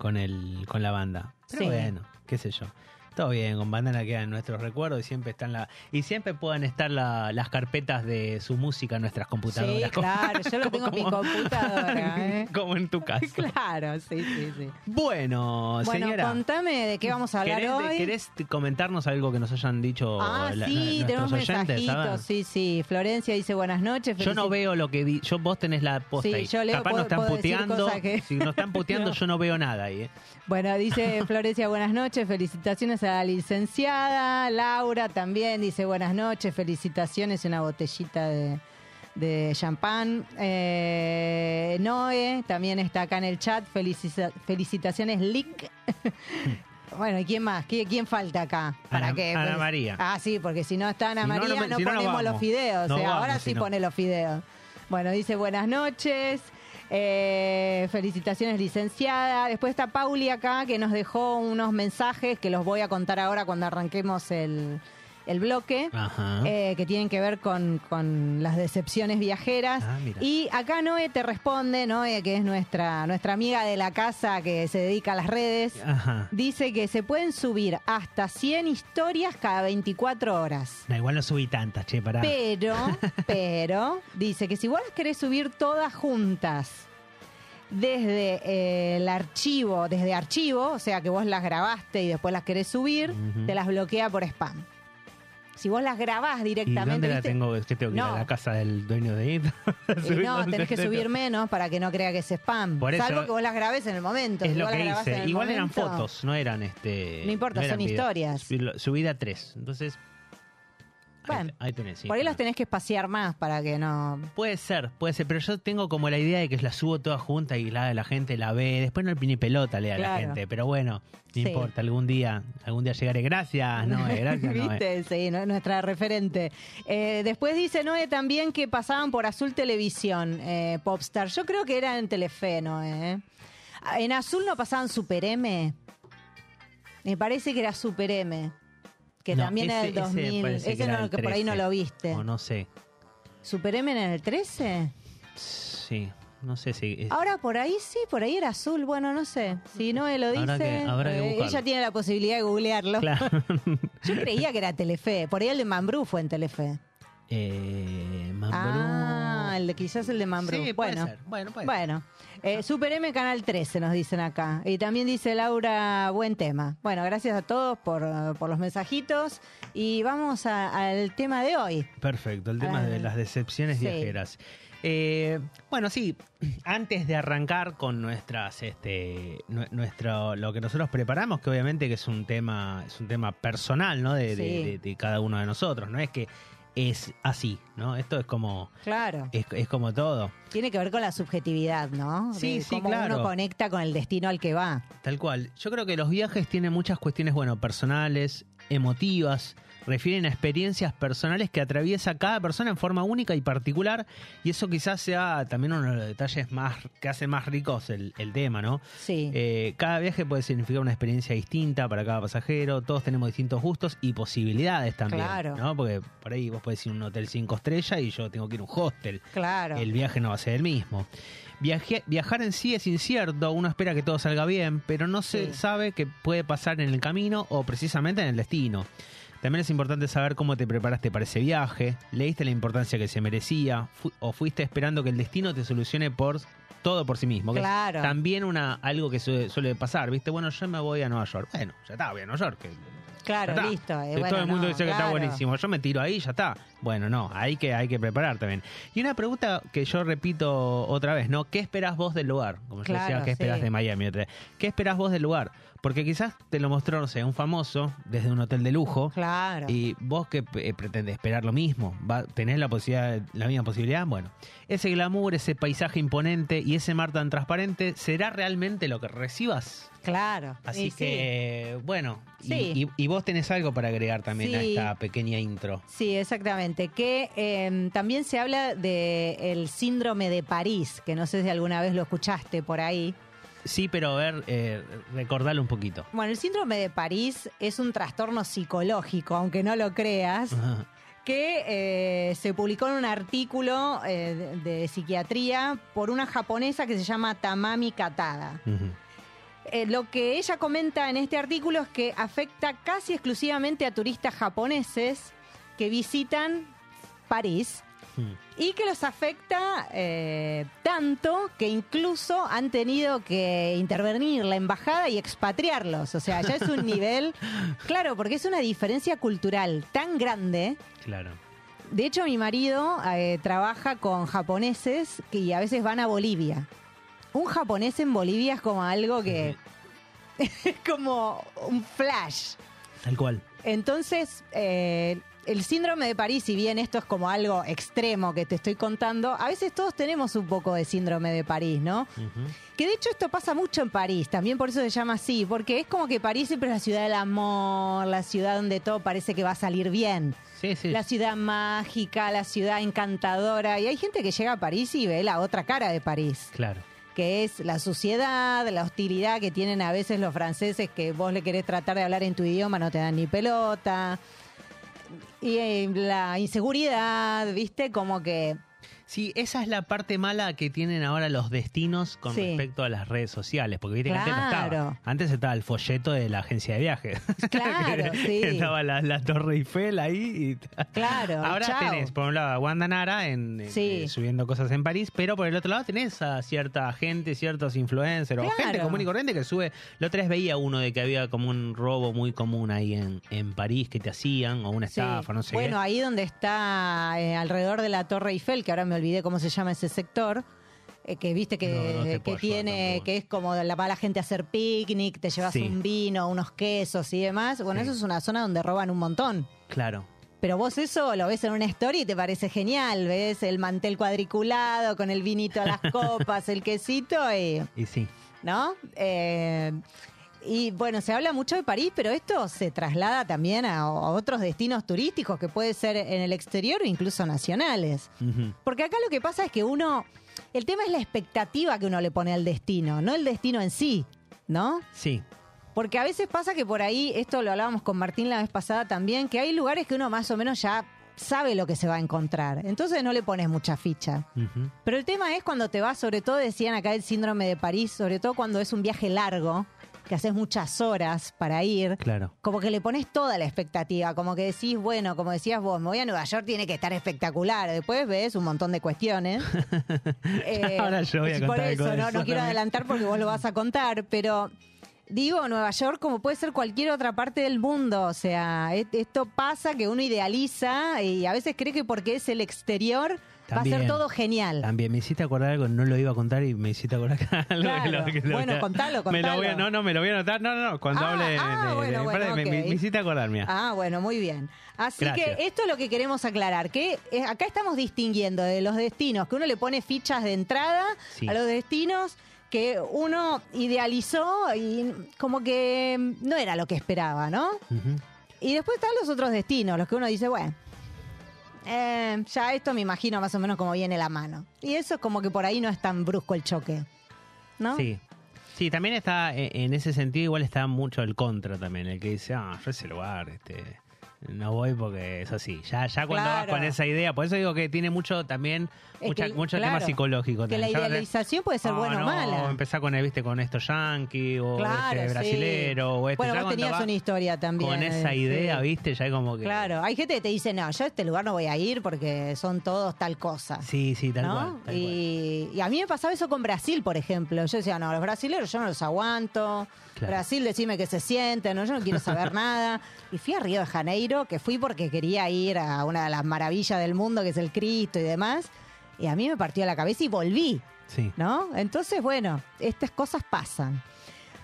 con, el, con la banda. Pero Sí. bueno, qué sé yo. Todo bien, con Bandana quedan nuestros recuerdos y siempre están la y siempre pueden estar la- las carpetas de su música en nuestras computadoras. Sí, claro, yo lo tengo en mi computadora. ¿eh? Como en tu caso. Claro, sí, sí, sí. Bueno, Bueno, señora. contame de qué vamos a hablar ¿Querés, hoy. ¿Querés comentarnos algo que nos hayan dicho Ah, la- sí, tenemos oyentes? Sí, sí. Florencia dice buenas noches. Yo no veo lo que di, yo vos tenés la posta Sí, ahí. yo leo, Capaz puedo- nos están puteando. que- Si nos están puteando, No. yo no veo nada ahí. ¿eh? Bueno, dice Florencia, buenas noches, felicitaciones a la licenciada. Laura también dice buenas noches, felicitaciones, una botellita de, de champán. Eh, Noé también está acá en el chat, felicita- felicitaciones, Lick. bueno, ¿y quién más? ¿Quién, quién falta acá? Ana- que- Ana María. Ah, sí, porque si no está Ana Si no, no María, no, si no, no ponemos los fideos. O sea, ahora sí pone los fideos. Bueno, dice buenas noches. Eh, felicitaciones licenciada. Después está Pauli acá que nos dejó unos mensajes que los voy a contar ahora cuando arranquemos el, el bloque. Eh, que tienen que ver con, con las decepciones viajeras. Ah, y acá Noé te responde, Noé, que es nuestra, nuestra amiga de la casa que se dedica a las redes. Ajá. Dice que se pueden subir hasta 100 historias cada 24 horas. No, igual no subí tantas, che, pará. Pero, pero, dice que si vos las querés subir todas juntas desde eh, el archivo, desde archivo, o sea que vos las grabaste y después las querés subir, te las bloquea por spam. Si vos las grabás ¿Y directamente. dónde la tengo? ¿Qué tengo que ir a la casa del dueño de IT? Y no, tenés que subir menos para que no crea que es spam. Por eso- Salvo que vos las grabés en el momento. Es lo que hice. Igual eran fotos, no eran este. No importa, eran son videos. historias. Subí- Subí de a tres. Entonces. Ahí- Bueno, ahí, tenés, sí. Por ahí las tenés que espaciar más para que no. Puede ser, puede ser, pero yo tengo como la idea de que las subo todas juntas y la, la gente la ve. Después no ni pelota le da a la gente, pero bueno, no Sí. importa, algún día, algún día llegaré. Gracias, no, gracias, no. ¿Viste? Sí, nu- nuestra referente. Eh, después dice Noé también que pasaban por Azul Televisión, eh, Popstar. Yo creo que era en Telefe, Noé. En Azul no pasaban Super M. Me parece que era Super M. Que No, también ese- del ese me 2000. parece que Ese era no, que por ahí no 13. lo viste. O no sé. ¿Super M en el 13? Sí, no sé si. es- Ahora por ahí sí, por ahí era azul. Bueno, no sé. Si Noé lo dice, que- que eh, ella tiene la posibilidad de googlearlo. Claro. Yo creía que era Telefe. Por ahí el de Mambrú fue en Telefe. Eh, Mambrú. Ah, el de, quizás el de Mambrú. Sí, puede bueno, ser. Bueno, puede bueno. Eh, Super M Canal 13 nos dicen acá. Y también dice Laura, buen tema. Bueno, gracias a todos por, por los mensajitos. Y vamos a- al tema de hoy. Perfecto, el tema Ah, de las decepciones sí. viajeras. Eh, bueno, sí, antes de arrancar con nuestras, este, nue- nuestro, lo que nosotros preparamos, que obviamente que es un tema, es un tema personal, ¿no? De, de- Sí. de- de cada uno de nosotros, no es que es así, ¿no? Esto es como, Claro. es, es como todo, Tiene que ver con la subjetividad, ¿no? Sí, De sí, cómo claro. uno conecta con el destino al que va. tal cual. Yo creo que los viajes tienen muchas cuestiones, bueno, personales, emotivas, refieren a experiencias personales que atraviesa cada persona en forma única y particular, y eso quizás sea también uno de los detalles más que hacen más ricos el, el tema, ¿no? Sí. Eh, cada viaje puede significar una experiencia distinta para cada pasajero, todos tenemos distintos gustos y posibilidades también, Claro. ¿no? Porque por ahí vos podés ir a un hotel cinco estrellas y yo tengo que ir a un hostel. claro. El viaje no va a ser el mismo. Viaje- viajar en sí es incierto, uno espera que todo salga bien, pero no se Sí. sabe qué puede pasar en el camino o precisamente en el destino. También es importante saber cómo te preparaste para ese viaje, leíste la importancia que se merecía fu- o fuiste esperando que el destino te solucione por todo por sí mismo. que es Claro. también una, algo que suele, suele pasar, ¿viste? Bueno, yo me voy a Nueva York. Bueno, ya está, voy a Nueva York. que- Claro, ya está. listo. eh, bueno, todo el mundo no, dice que está buenísimo. Yo me tiro ahí, ya está. Bueno, no, hay que, hay que preparar también. Y una pregunta que yo repito otra vez, ¿no? ¿Qué esperás vos del lugar? Como yo decía, ¿qué esperás sí. de Miami? ¿Qué esperás vos del lugar? Porque quizás te lo mostró, no sé, un famoso desde un hotel de lujo. Claro. Y vos que eh, pretendes esperar lo mismo, va, tenés la posibilidad, la misma posibilidad, bueno, ese glamour, ese paisaje imponente y ese mar tan transparente, ¿será realmente lo que recibas? Claro. Así Y sí. que, bueno, y- Sí. y, y vos tenés algo para agregar también a esta pequeña intro. Sí, exactamente. Que eh, también se habla del síndrome de París, que no sé si alguna vez lo escuchaste por ahí. Sí, pero a ver, eh, recordarlo un poquito. Bueno, el síndrome de París es un trastorno psicológico, aunque no lo creas, Ajá. que eh, se publicó en un artículo eh, de, de psiquiatría por una japonesa que se llama Tamami Katada. Eh, lo que ella comenta en este artículo es que afecta casi exclusivamente a turistas japoneses que visitan París Y que los afecta eh, tanto que incluso han tenido que intervenir la embajada y expatriarlos. O sea, ya es un nivel, claro, porque es una diferencia cultural tan grande. Claro. De hecho, mi marido eh, trabaja con japoneses que a veces van a Bolivia. Un japonés en Bolivia es como algo que es como un flash. Tal cual. Entonces, eh, el síndrome de París, si bien esto es como algo extremo que te estoy contando, a veces todos tenemos un poco de síndrome de París, ¿no? Que de hecho esto pasa mucho en París, también por eso se llama así, porque es como que París siempre es la ciudad del amor, la ciudad donde todo parece que va a salir bien, Sí, sí. la ciudad mágica, la ciudad encantadora, y hay gente que llega a París y ve la otra cara de París Claro. que es la suciedad, la hostilidad que tienen a veces los franceses que vos le querés tratar de hablar en tu idioma, no te dan ni pelota. Y eh, la inseguridad, ¿viste? Como que... Sí, esa es la parte mala que tienen ahora los destinos con Sí. respecto a las redes sociales, porque viste que antes no Claro. estaba. Antes estaba el folleto de la agencia de viajes. Claro, Que sí. estaba la, la Torre Eiffel ahí. Y... Claro, Ahora chao. tenés, por un lado, a Wanda Nara en, Sí. eh, subiendo cosas en París, pero por el otro lado tenés a cierta gente, ciertos influencers o Claro. gente común y corriente que sube. La otra vez veía uno de que había como un robo muy común ahí en, en París que te hacían, o una Sí. estafa, no sé bueno, ahí donde está eh, alrededor de la Torre Eiffel, que ahora me olvidé cómo se llama ese sector, eh, que viste que, No, no tiene, que es como la va la gente a hacer picnic, te llevas Sí. un vino, unos quesos y demás. Bueno, Sí. eso es una zona donde roban un montón. Claro. Pero vos eso lo ves en una story y te parece genial. Ves el mantel cuadriculado con el vinito a las copas, el quesito y. Y sí. ¿No? Eh, y bueno, se habla mucho de París, pero esto se traslada también a, a otros destinos turísticos que puede ser en el exterior o incluso nacionales. Porque acá lo que pasa es que uno. El tema es la expectativa que uno le pone al destino, no el destino en sí, ¿no? Sí. Porque a veces pasa que por ahí, esto lo hablábamos con Martín la vez pasada también, que hay lugares que uno más o menos ya sabe lo que se va a encontrar. Entonces no le pones mucha ficha. Pero el tema es cuando te vas, sobre todo decían acá el síndrome de París, sobre todo cuando es un viaje largo, que haces muchas horas para ir. Claro. Como que le pones toda la expectativa, como que decís, bueno, como decías vos, me voy a Nueva York, tiene que estar espectacular. Después ves un montón de cuestiones. Eh, Ahora yo voy a por contar algo eso, no, eso no quiero adelantar porque vos lo vas a contar, pero digo, Nueva York como puede ser cualquier otra parte del mundo, o sea, et- esto pasa que uno idealiza y a veces cree que porque es el exterior va a ser todo genial. También me hiciste acordar algo, no lo iba a contar y me hiciste acordar algo que Claro. lo- que lo Bueno, a- contalo, Me lo voy a- contalo. no, no, me lo voy a anotar. No, no, no. Cuando Ah, hable. ah, de- de- bueno, de- bueno, me, hiciste acordar, mira. Ah, bueno, muy bien. Así Gracias. que esto es lo que queremos aclarar, que eh, acá estamos distinguiendo de los destinos, que uno le pone fichas de entrada Sí. a los destinos que uno idealizó y como que no era lo que esperaba, ¿no? Y después están los otros destinos, los que uno dice, bueno, eh, ya esto me imagino más o menos como viene la mano. Y eso es como que por ahí no es tan brusco el choque, ¿no? Sí. Sí, también está, eh, en ese sentido, igual está mucho el contra también, el que dice, ah, yo ese lugar, este, no voy porque es así. Ya, ya cuando vas con esa idea, por eso digo que tiene mucho también, Es mucha, que, mucho claro, tema psicológico. Que la también. Idealización puede ser Ah, buena o mala. empezar con, viste, con esto yankee o Claro, este sí. brasilero o este. Bueno, ya vos tenías una historia también. Con esa eh, idea, sí. viste, ya como que... Claro, hay gente que te dice, no, yo a este lugar no voy a ir porque son todos tal cosa. Sí, sí, tal ¿no? cual. tal cual. y, a mí me pasaba eso con Brasil, por ejemplo. Yo decía, no, los brasileños yo no los aguanto. Brasil, decime que se sienten, ¿no? yo no quiero saber nada. Y fui a Río de Janeiro, que fui porque quería ir a una de las maravillas del mundo, que es el Cristo y demás. Y a mí me partió la cabeza y volví. Sí. ¿no? Entonces, bueno, estas cosas pasan.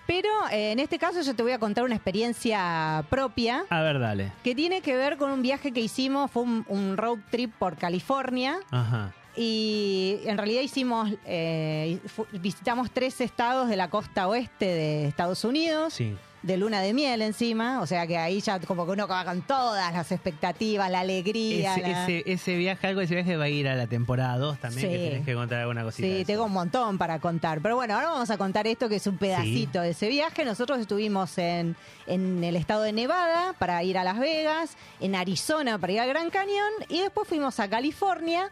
Pero eh, en este caso yo te voy a contar una experiencia propia A ver, dale. que tiene que ver con un viaje que hicimos, fue un, un road trip por California Ajá. y en realidad hicimos, eh, visitamos tres estados de la costa oeste de Estados Unidos, Sí. De luna de miel encima, o sea que ahí ya como que uno va con todas las expectativas, la alegría. Ese, la- ese, ese viaje, algo de ese viaje va a ir a la temporada 2 también, Sí. que tenés que contar alguna cosita. Sí, tengo un montón para contar. Pero bueno, ahora vamos a contar esto que es un pedacito de ese viaje. Nosotros estuvimos en, en el estado de Nevada para ir a Las Vegas, en Arizona para ir al Gran Cañón y después fuimos a California,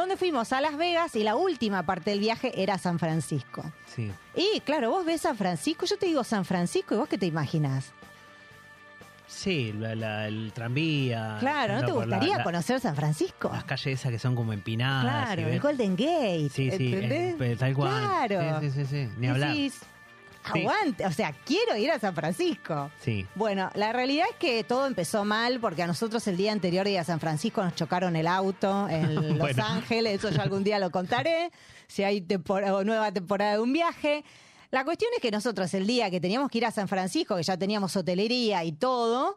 donde fuimos a Las Vegas y la última parte del viaje era San Francisco. Sí. Y claro, vos ves San Francisco, yo te digo San Francisco y vos qué te imaginas. Sí, la- la- el tranvía. Claro, ¿no te gustaría la- conocer San Francisco? Las calles esas que son como empinadas. Claro, el Golden Gate. Sí, sí, ¿entendés? eh, tal cual. Claro. Sí, sí, sí, sí, Ni hablar. Decís, Sí. aguante, o sea, quiero ir a San Francisco. Sí. Bueno, la realidad es que todo empezó mal porque a nosotros el día anterior de ir a San Francisco nos chocaron el auto en Los Bueno. Ángeles, eso yo algún día lo contaré, si hay tempor- nueva temporada de un viaje. La cuestión es que nosotros el día que teníamos que ir a San Francisco, que ya teníamos hotelería y todo,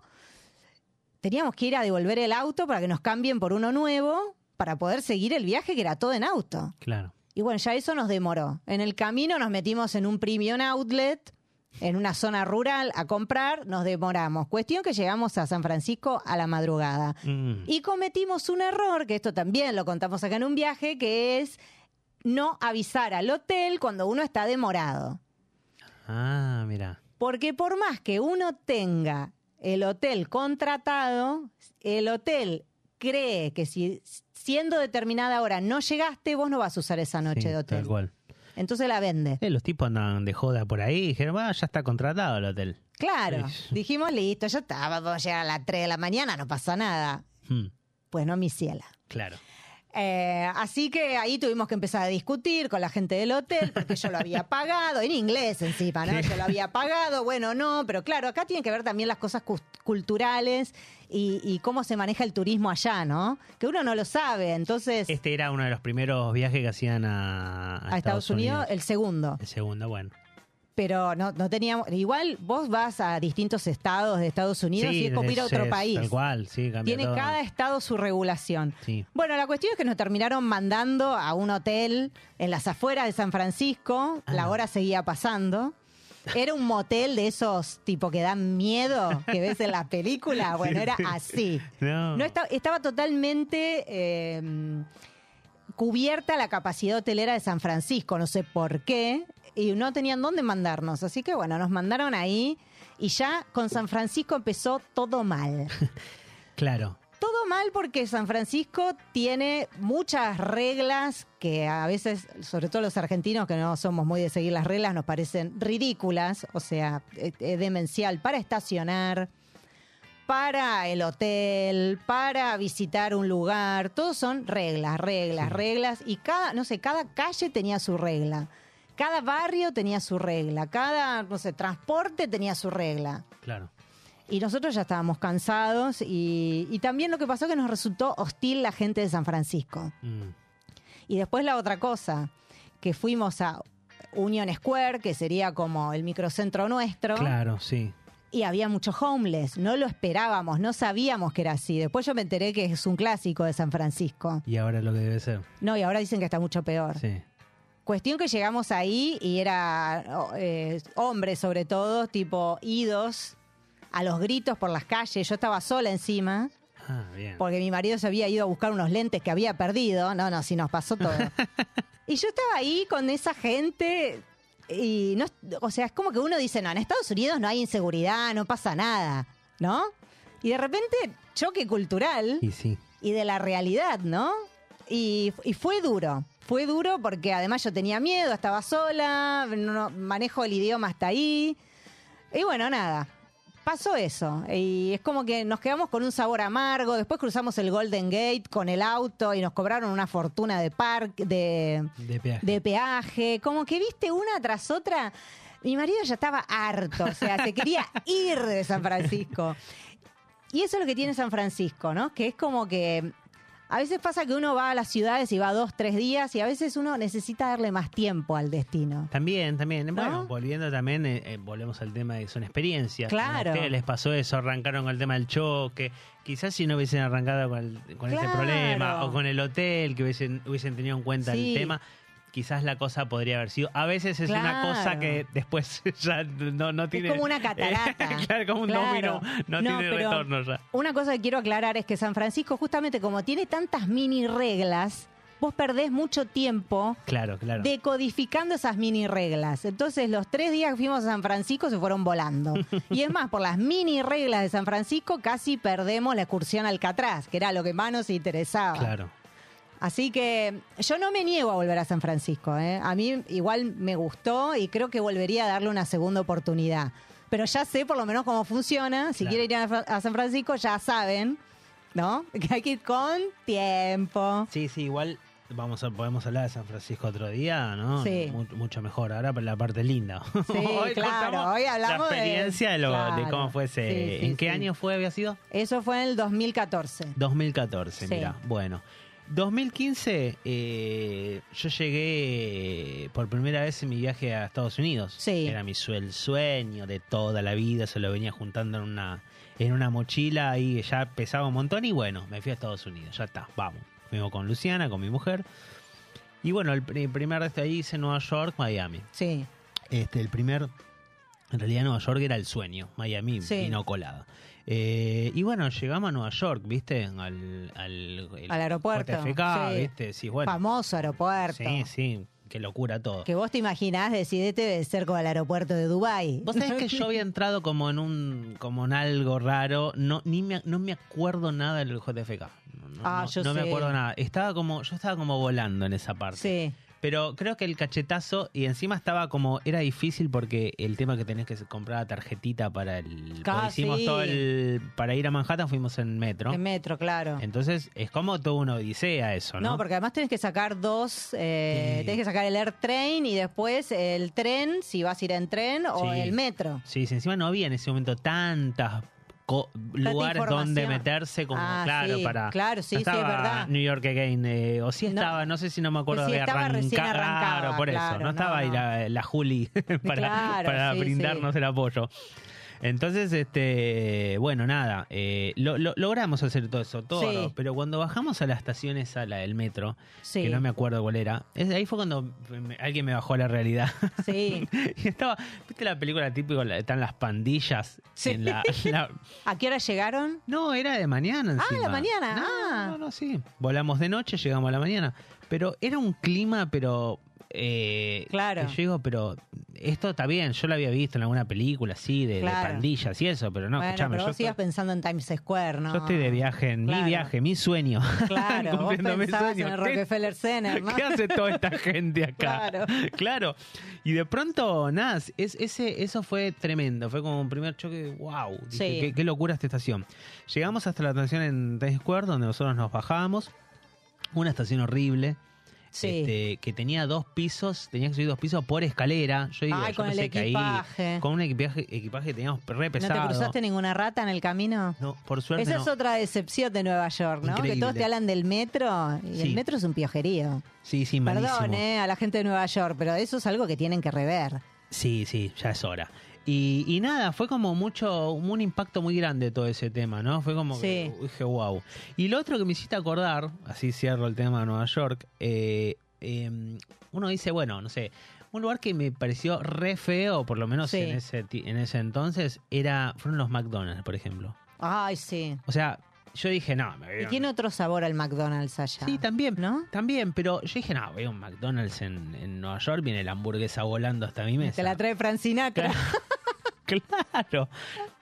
teníamos que ir a devolver el auto para que nos cambien por uno nuevo para poder seguir el viaje que era todo en auto. Claro. Y bueno, ya eso nos demoró. En el camino nos metimos en un premium outlet, en una zona rural, a comprar, nos demoramos. Cuestión que llegamos a San Francisco a la madrugada. Mm. Y cometimos un error, que esto también lo contamos acá en un viaje, que es no avisar al hotel cuando uno está demorado. Ah, mira. Porque por más que uno tenga el hotel contratado, el hotel cree que si siendo determinada hora no llegaste, vos no vas a usar esa noche Sí, de hotel. Tal cual. Entonces la vende. Eh, los tipos andaban de joda por ahí y dijeron, ah, ya está contratado el hotel. Claro. Dijimos, listo, ya está, vamos a llegar a las 3 de la mañana, no pasa nada. Hmm, Pues no, mi ciela. claro. Eh, así que ahí tuvimos que empezar a discutir con la gente del hotel, porque yo lo había pagado, en inglés encima, ¿no? Yo lo había pagado, bueno, no, pero claro, acá tienen que ver también las cosas culturales y, y cómo se maneja el turismo allá, ¿no? Que uno no lo sabe, entonces Este era uno de los primeros viajes que hacían a, a a Estados Unidos, el segundo. El segundo, bueno. Pero no, no teníamos, igual vos vas a distintos estados de Estados Unidos y es como ir a otro es país. Tal cual, sí, cambia Tiene todo. cada estado su regulación. Sí. Bueno, la cuestión es que nos terminaron mandando a un hotel en las afueras de San Francisco. La Ah. hora seguía pasando. Era un motel de esos tipo que dan miedo que ves en las películas. Bueno, era así. No. No esta- estaba totalmente eh, cubierta la capacidad hotelera de San Francisco, no sé por qué, y no tenían dónde mandarnos. Así que bueno, nos mandaron ahí y ya con San Francisco empezó todo mal. Claro. Todo mal porque San Francisco tiene muchas reglas que a veces, sobre todo los argentinos que no somos muy de seguir las reglas, nos parecen ridículas, o sea, es es demencial para estacionar, para el hotel, para visitar un lugar, todos son reglas, reglas, Sí. reglas y cada, no sé, cada calle tenía su regla. Cada barrio tenía su regla, cada, no sé, transporte tenía su regla. Claro. Y nosotros ya estábamos cansados y, y también lo que pasó que nos resultó hostil la gente de San Francisco. Mm. Y después la otra cosa, que fuimos a Union Square, que sería como el microcentro nuestro, Claro, sí. Y había muchos homeless. No lo esperábamos, no sabíamos que era así. Después yo me enteré que es un clásico de San Francisco. Y ahora es lo que debe ser. No, y ahora dicen que está mucho peor. Sí. Cuestión que llegamos ahí y era eh, hombres sobre todo, tipo idos a los gritos por las calles. Yo estaba sola encima Ah, bien. porque mi marido se había ido a buscar unos lentes que había perdido. No, no, sí nos pasó todo. y yo estaba ahí con esa gente y no, o sea, es como que uno dice, no, en Estados Unidos no hay inseguridad, no pasa nada, ¿no? Y de repente choque cultural Y sí. y de la realidad, ¿no? Y, y fue duro, fue duro porque además yo tenía miedo, estaba sola, no, manejo el idioma hasta ahí. Y bueno, nada, pasó eso. Y es como que nos quedamos con un sabor amargo. Después cruzamos el Golden Gate con el auto y nos cobraron una fortuna de parque, de, De peaje. de peaje. Como que viste una tras otra. Mi marido ya estaba harto, o sea, se quería ir de San Francisco. Y eso es lo que tiene San Francisco, ¿no? Que es como que A veces pasa que uno va a las ciudades y va dos, tres días y a veces uno necesita darle más tiempo al destino. También, también. ¿No? Bueno, volviendo también, eh, eh, volvemos al tema de que son experiencias. Claro. A ustedes les pasó eso, arrancaron con el tema del choque. Quizás si no hubiesen arrancado con, el- con ese Claro. problema o con el hotel, que hubiesen, hubiesen tenido en cuenta Sí. el tema, quizás la cosa podría haber sido. A veces es una cosa que después ya no, no tiene. como una catarata. claro, como un Claro. domino, no, No, tiene retorno ya. Una cosa que quiero aclarar es que San Francisco, justamente como tiene tantas mini reglas, vos perdés mucho tiempo Claro, claro. decodificando esas mini reglas. Entonces, los tres días que fuimos a San Francisco se fueron volando. Y es más, por las mini reglas de San Francisco casi perdemos la excursión al Alcatraz, que era lo que más nos interesaba. Claro. Así que yo no me niego a volver a San Francisco. ¿eh? A mí igual me gustó y creo que volvería a darle una segunda oportunidad. Pero ya sé por lo menos cómo funciona. Si Claro. quieren ir a, San Francisco, ya saben, ¿no? Que hay que ir con tiempo. Sí, sí, igual vamos a, podemos hablar de San Francisco otro día, ¿no? Sí. Mu- mucho mejor. Ahora la parte linda. Sí, claro, contamos hoy hablamos la de- experiencia de, lo, de claro. cómo fue ese. Sí, sí, ¿En qué año fue había sido? Eso fue en el 2014. 2014, Sí. mira. Bueno. 2015 eh, yo llegué por primera vez en mi viaje a Estados Unidos. Sí. Era mi sue- el sueño de toda la vida, se lo venía juntando en una en una mochila y ya pesaba un montón y bueno, me fui a Estados Unidos, ya está, vamos. Fuimos con Luciana, con mi mujer. Y bueno, el pri- primer de ahí hice Nueva York, Miami. Sí, Este, el primer, en realidad Nueva York era el sueño, Miami Sí. vino colada. Eh, y bueno, llegamos a Nueva York, ¿viste? Al, al, el Al aeropuerto, JFK, sí. ¿viste? Sí, bueno. famoso aeropuerto. Sí, sí, qué locura todo. Que vos te imaginás, decidete de ser como el aeropuerto de Dubái. Vos sabés que yo había entrado como en un como en algo raro, no ni me, no me acuerdo nada del JFK. No, no, Ah, no- yo no me acuerdo nada. Estaba como yo estaba como volando en esa parte. Sí, Pero creo que el cachetazo, y encima estaba como, era difícil porque el tema que tenés que comprar la tarjetita para el... Porque hicimos todo el... Para ir a Manhattan fuimos en metro. en metro, claro. Entonces es como toda una odisea eso, ¿no? No, porque además tenés que sacar dos, eh, Sí. tenés que sacar el Air Train y después el tren, si vas a ir en tren, o Sí. el metro. Sí, sí, encima no había en ese momento tantas co- lugares donde meterse como, Ah, claro, sí, para... claro, sí, no sí, es estaba verdad. New York Again, eh, o sí estaba, no, sé si no me acuerdo Sí, de estaba recién Claro, por eso, no no, estaba ahí la, la Juli para, Claro, para brindarnos el apoyo. Entonces, este, bueno, nada, eh, lo- lo- logramos hacer todo eso, todo, Sí. pero cuando bajamos a la estación esa, la del metro, Sí. que no me acuerdo cuál era, es- ahí fue cuando me- alguien me bajó a la realidad. Sí. y estaba, ¿viste la película típica? Están las pandillas Sí. en la, la- ¿A qué hora llegaron? No, era de mañana Ah, encima. la mañana, No, ah. no, no, sí. Volamos de noche, llegamos a la mañana. Pero era un clima, pero... Eh, Claro. Yo digo, pero esto está bien, yo lo había visto en alguna película así, de, pandillas y eso, pero no, bueno, escuchame, pero yo vos sigas estoy, pensando en Times Square, ¿no? yo estoy de viaje, en Claro. mi viaje, mi sueño. Claro, vos pensabas en el ¿Qué- Rockefeller Center, ¿no? ¿Qué hace toda esta gente acá? Claro. Claro. Y de pronto, nada, es, ese, eso fue tremendo. Fue como un primer choque, wow. Dije, Sí. qué, qué locura esta estación. Llegamos hasta la estación en Times Square, donde nosotros nos bajábamos. Una estación horrible. Sí. este, que tenía dos pisos, tenía que subir dos pisos por escalera. Yo digo, Ay, yo con el que ahí, equipaje. con un equipaje, equipaje que teníamos re ¿No pesado. te cruzaste ninguna rata en el camino? No, por suerte Esa no. es otra decepción de Nueva York, ¿no? Que todos te hablan del metro y Sí. el metro es un piojerío. Sí, sí, malísimo. Perdón, eh, a la gente de Nueva York, pero eso es algo que tienen que rever. Sí, sí, ya es hora. Y, y nada, fue como mucho, un impacto muy grande todo ese tema, ¿no? Fue como que dije, wow. Y lo otro que me hiciste acordar, así cierro el tema de Nueva York, eh, eh, uno dice, bueno, no sé, un lugar que me pareció re feo, por lo menos Sí. en, ese, en ese entonces, era fueron los McDonald's, por ejemplo. Ay, sí. O sea, yo dije, no, me Y vieron- tiene otro sabor al McDonald's allá. Sí, también, ¿No? También, pero yo dije, no, veo un McDonald's en, en Nueva York, viene la hamburguesa volando hasta mi mesa. Te la trae Francinacra. Claro,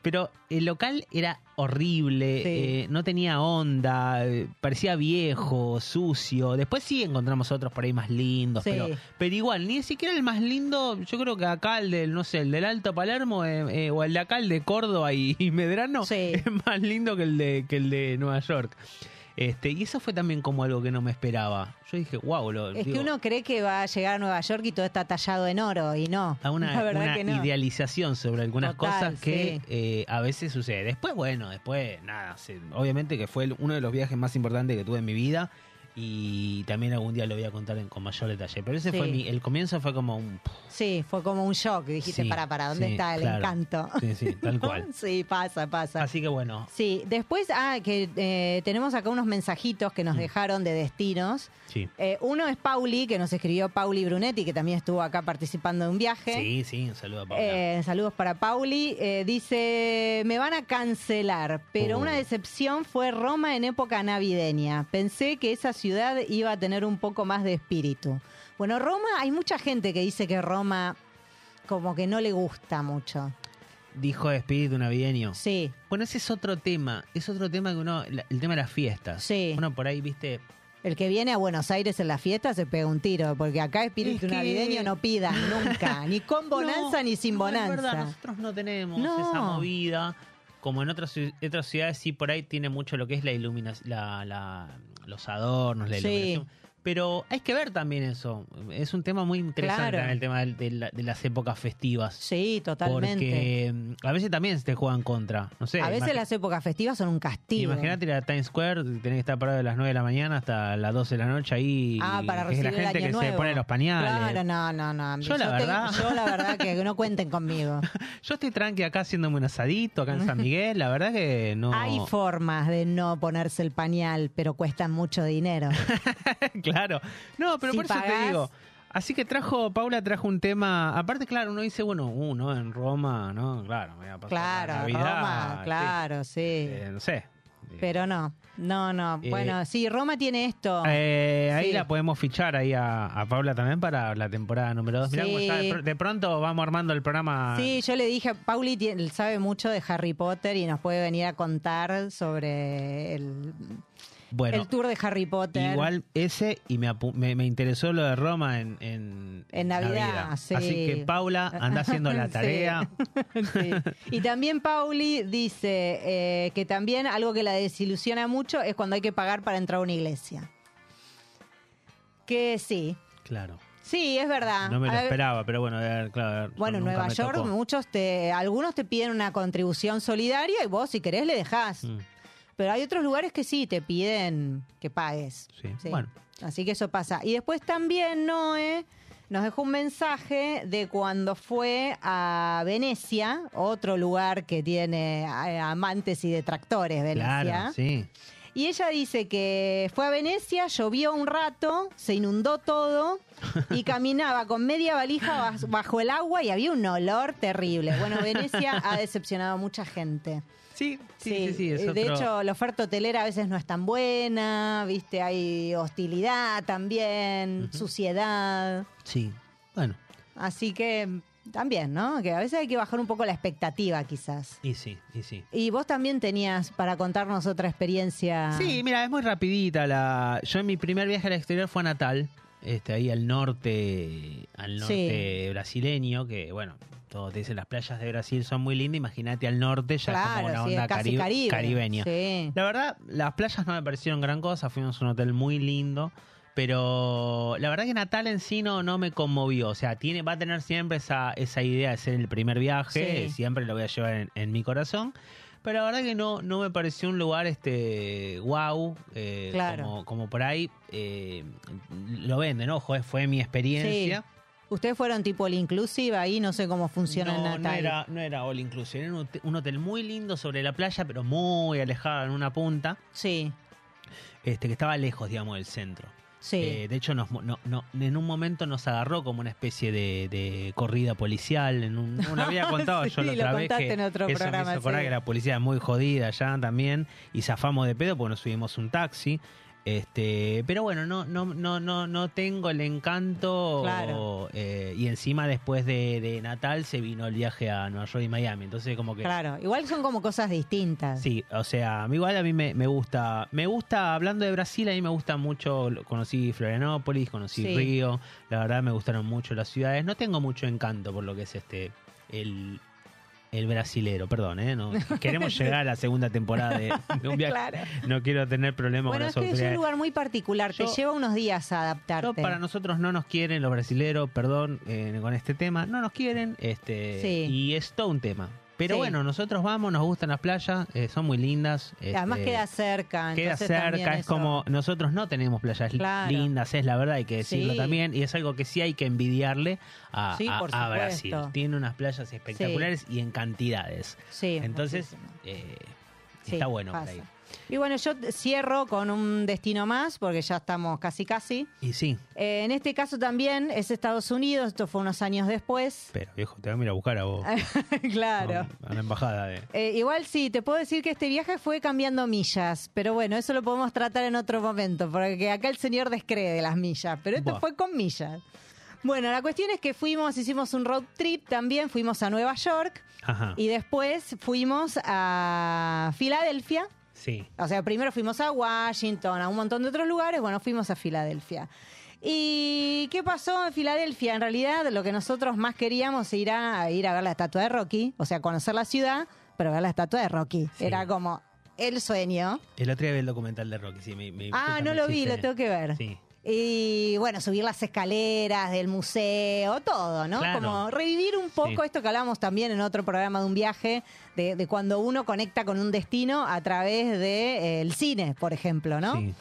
pero el local era horrible, Sí. eh, no tenía onda, eh, parecía viejo, sucio. Después sí encontramos otros por ahí más lindos, Sí. pero, pero igual, ni siquiera el más lindo, yo creo que acá el del, no sé, el del Alto Palermo eh, eh, o el de acá, el de Córdoba y, y Medrano, Sí. es más lindo que el de, que el de Nueva York. Este, y eso fue también como algo que no me esperaba. Yo dije, wow, lo, Es que uno cree que va a llegar a Nueva York y todo está tallado en oro y no. a una, no. idealización sobre algunas Total, cosas que sí. eh, a veces sucede. Después, bueno, después, nada, se- obviamente que fue el- uno de los viajes más importantes que tuve en mi vida y también algún día lo voy a contar en- con mayor detalle. Pero ese Sí. fue mi, el comienzo fue como un... Sí, fue como un shock. Dijiste, Sí, para, para, ¿dónde sí, está el claro. encanto? Sí, sí, tal cual. sí, pasa, pasa. Así que bueno, Sí, después, ah, que eh, tenemos acá unos mensajitos que nos Mm. dejaron de destinos. sí. Eh, uno es Pauli, que nos escribió Pauli Brunetti, que también estuvo acá participando de un viaje. Sí, sí, un saludo a Paula. Eh, saludos para Pauli. Dice, me van a cancelar, pero Oh. una decepción fue Roma en época navideña. Pensé que esa ciudad iba a tener un poco más de espíritu. Bueno, Roma, hay mucha gente que dice que Roma como que no le gusta mucho. Dijo espíritu navideño. Sí, Bueno, ese es otro tema. Es otro tema que uno. el tema de las fiestas. Sí. Uno por ahí, viste. el que viene a Buenos Aires en la fiesta se pega un tiro, porque acá espíritu Es que- navideño no pidan nunca, ni con bonanza No, ni sin no, es bonanza. verdad, nosotros no tenemos No. esa movida. Como en otras, otras ciudades, sí, por ahí tiene mucho lo que es la iluminación, la, la- los adornos, la Sí. Pero hay que ver también eso. Es un tema muy interesante Claro. el tema de, la- de las épocas festivas. Sí, totalmente. Porque mm, a veces también se te juegan contra. No sé. a veces las épocas festivas son un castigo. Imagínate ir a Times Square, tenés que estar parado de las 9 de la mañana hasta las 12 de la noche ahí. Ah, para es recibir la gente el año que nuevo. se pone los pañales. Claro, no, no, no. Yo la verdad- yo la verdad que no cuenten conmigo. Yo estoy tranqui acá haciéndome un asadito acá en San Miguel. La verdad que no. Hay formas de no ponerse el pañal, pero cuestan mucho dinero. claro. No, pero Si por eso te digo. Así que trajo, Paula trajo un tema. Aparte, claro, uno dice, bueno, uh, ¿no? En Roma, ¿no? Claro, me voy a pasar la Claro, Navidad, Roma, claro, sí. Eh, no sé. Pero no, no, no. Eh, Bueno, sí, Roma tiene esto. Eh, ahí Sí. la podemos fichar ahí a, a Paula también para la temporada número 2. Mirá cómo Sí. de pronto vamos armando el programa. Sí, yo le dije, Pauli tiene- sabe mucho de Harry Potter y nos puede venir a contar sobre el, bueno, el tour de Harry Potter. igual ese y me, me, me interesó lo de Roma en, en, En Navidad, sí. Así que Paula anda haciendo la tarea. Sí. Y también Pauli dice eh, que también algo que la desilusiona mucho es cuando hay que pagar para entrar a una iglesia. Que sí, Claro. sí, es verdad. No me lo ver, esperaba, pero bueno, a ver, claro. a ver, Bueno, en Nueva York tocó. muchos te, algunos te piden una contribución solidaria y vos si querés le dejás. Mm, Pero hay otros lugares que sí te piden que pagues. sí. Sí. Bueno, Así que eso pasa. Y después también Noé nos dejó un mensaje de cuando fue a Venecia, otro lugar que tiene eh, amantes y detractores, Venecia. claro, sí. Y ella dice que fue a Venecia, llovió un rato, se inundó todo y caminaba con media valija bajo el agua y había un olor terrible. Bueno, Venecia ha decepcionado a mucha gente. Sí, sí, sí, sí, es de otro- hecho, la oferta hotelera a veces no es tan buena, viste, hay hostilidad también, suciedad. Sí, bueno, Así que también, ¿no? Que a veces hay que bajar un poco la expectativa, quizás. y sí, y sí. Y vos también tenías para contarnos otra experiencia. Sí, mira, es muy rapidita. La... Yo en mi primer viaje al exterior fue a Natal, este, ahí al norte, al norte brasileño, que bueno, todos te dicen las playas de Brasil son muy lindas, imagínate al norte, ya como una sí, onda casi caribe. caribeña. Sí. La verdad, las playas no me parecieron gran cosa, fuimos a un hotel muy lindo, pero la verdad que Natal en sí no, no me conmovió, o sea, tiene, va a tener siempre esa, esa idea de ser el primer viaje, Sí. siempre lo voy a llevar en, en mi corazón, pero la verdad que no, no me pareció un lugar este wow, eh, Claro. como, como por ahí eh, lo venden, ojo, eh, fue mi experiencia. Ustedes fueron tipo el inclusive ahí, no sé cómo funciona No, Natal. no era, no era all inclusive, era un hotel, un hotel muy lindo sobre la playa, pero muy alejado en una punta, Sí, este que estaba lejos, digamos, del centro. sí. Eh, de hecho, nos, no, no- en un momento nos agarró como una especie de, de corrida policial. En un, no había contado yo la Sí, lo otra vez que en otro eso programa, me hizo sí. que la policía es muy jodida allá también y zafamos de pedo porque nos subimos un taxi. Este, pero bueno, no, no, no, no, no tengo el encanto Claro. eh, y encima después de, de Natal se vino el viaje a Nueva York y Miami, entonces como que Claro, igual son como cosas distintas. Sí, o sea, igual a mí me, me gusta, me gusta, hablando de Brasil, a mí me gusta mucho, conocí Florianópolis, conocí Sí. Río, la verdad me gustaron mucho las ciudades, no tengo mucho encanto por lo que es este, el, El brasilero, perdón, ¿eh? No, queremos llegar a la segunda temporada de, de un viaje. Claro. No quiero tener problemas Bueno, con es que es un lugar muy particular, te lleva unos días a adaptarte. Para nosotros no nos quieren los brasileros, perdón, eh, con este tema, no nos quieren, este, Sí. y es todo un tema. Pero Sí. bueno, nosotros vamos, nos gustan las playas, eh, son muy lindas. Además este, queda cerca. Queda cerca, es eso- como nosotros no tenemos playas Claro. lindas, es la verdad, hay que decirlo Sí. también, y es algo que sí hay que envidiarle a, Sí, a- por a supuesto. Brasil. Tiene unas playas espectaculares y en cantidades. Sí, Entonces, eh, está bueno por pasa. ahí. Y bueno, yo cierro con un destino más, porque ya estamos casi casi. Y sí, Eh, en este caso también es Estados Unidos, esto fue unos años después. pero viejo, te voy a ir a buscar a vos. claro. A la embajada de... Eh, igual sí, te puedo decir que este viaje fue cambiando millas, pero bueno, eso lo podemos tratar en otro momento, porque acá el señor descree de las millas, pero esto Buah. fue con millas. Bueno, la cuestión es que fuimos, hicimos un road trip también, fuimos a Nueva York Ajá, y después fuimos a Filadelfia. Sí. O sea, primero fuimos a Washington, a un montón de otros lugares, bueno, fuimos a Filadelfia. ¿Y qué pasó en Filadelfia? En realidad, lo que nosotros más queríamos era ir a ver la estatua de Rocky, o sea, conocer la ciudad, pero ver la estatua de Rocky. Sí. Era como el sueño. El otro día vi el documental de Rocky, sí. Me, me- Ah, no lo vi, lo tengo que ver. Sí. Y bueno, subir las escaleras del museo, todo, ¿no? Claro. Como revivir un poco Sí. esto que hablábamos también en otro programa de un viaje, de, de cuando uno conecta con un destino a través del cine, por ejemplo, ¿no? Sí.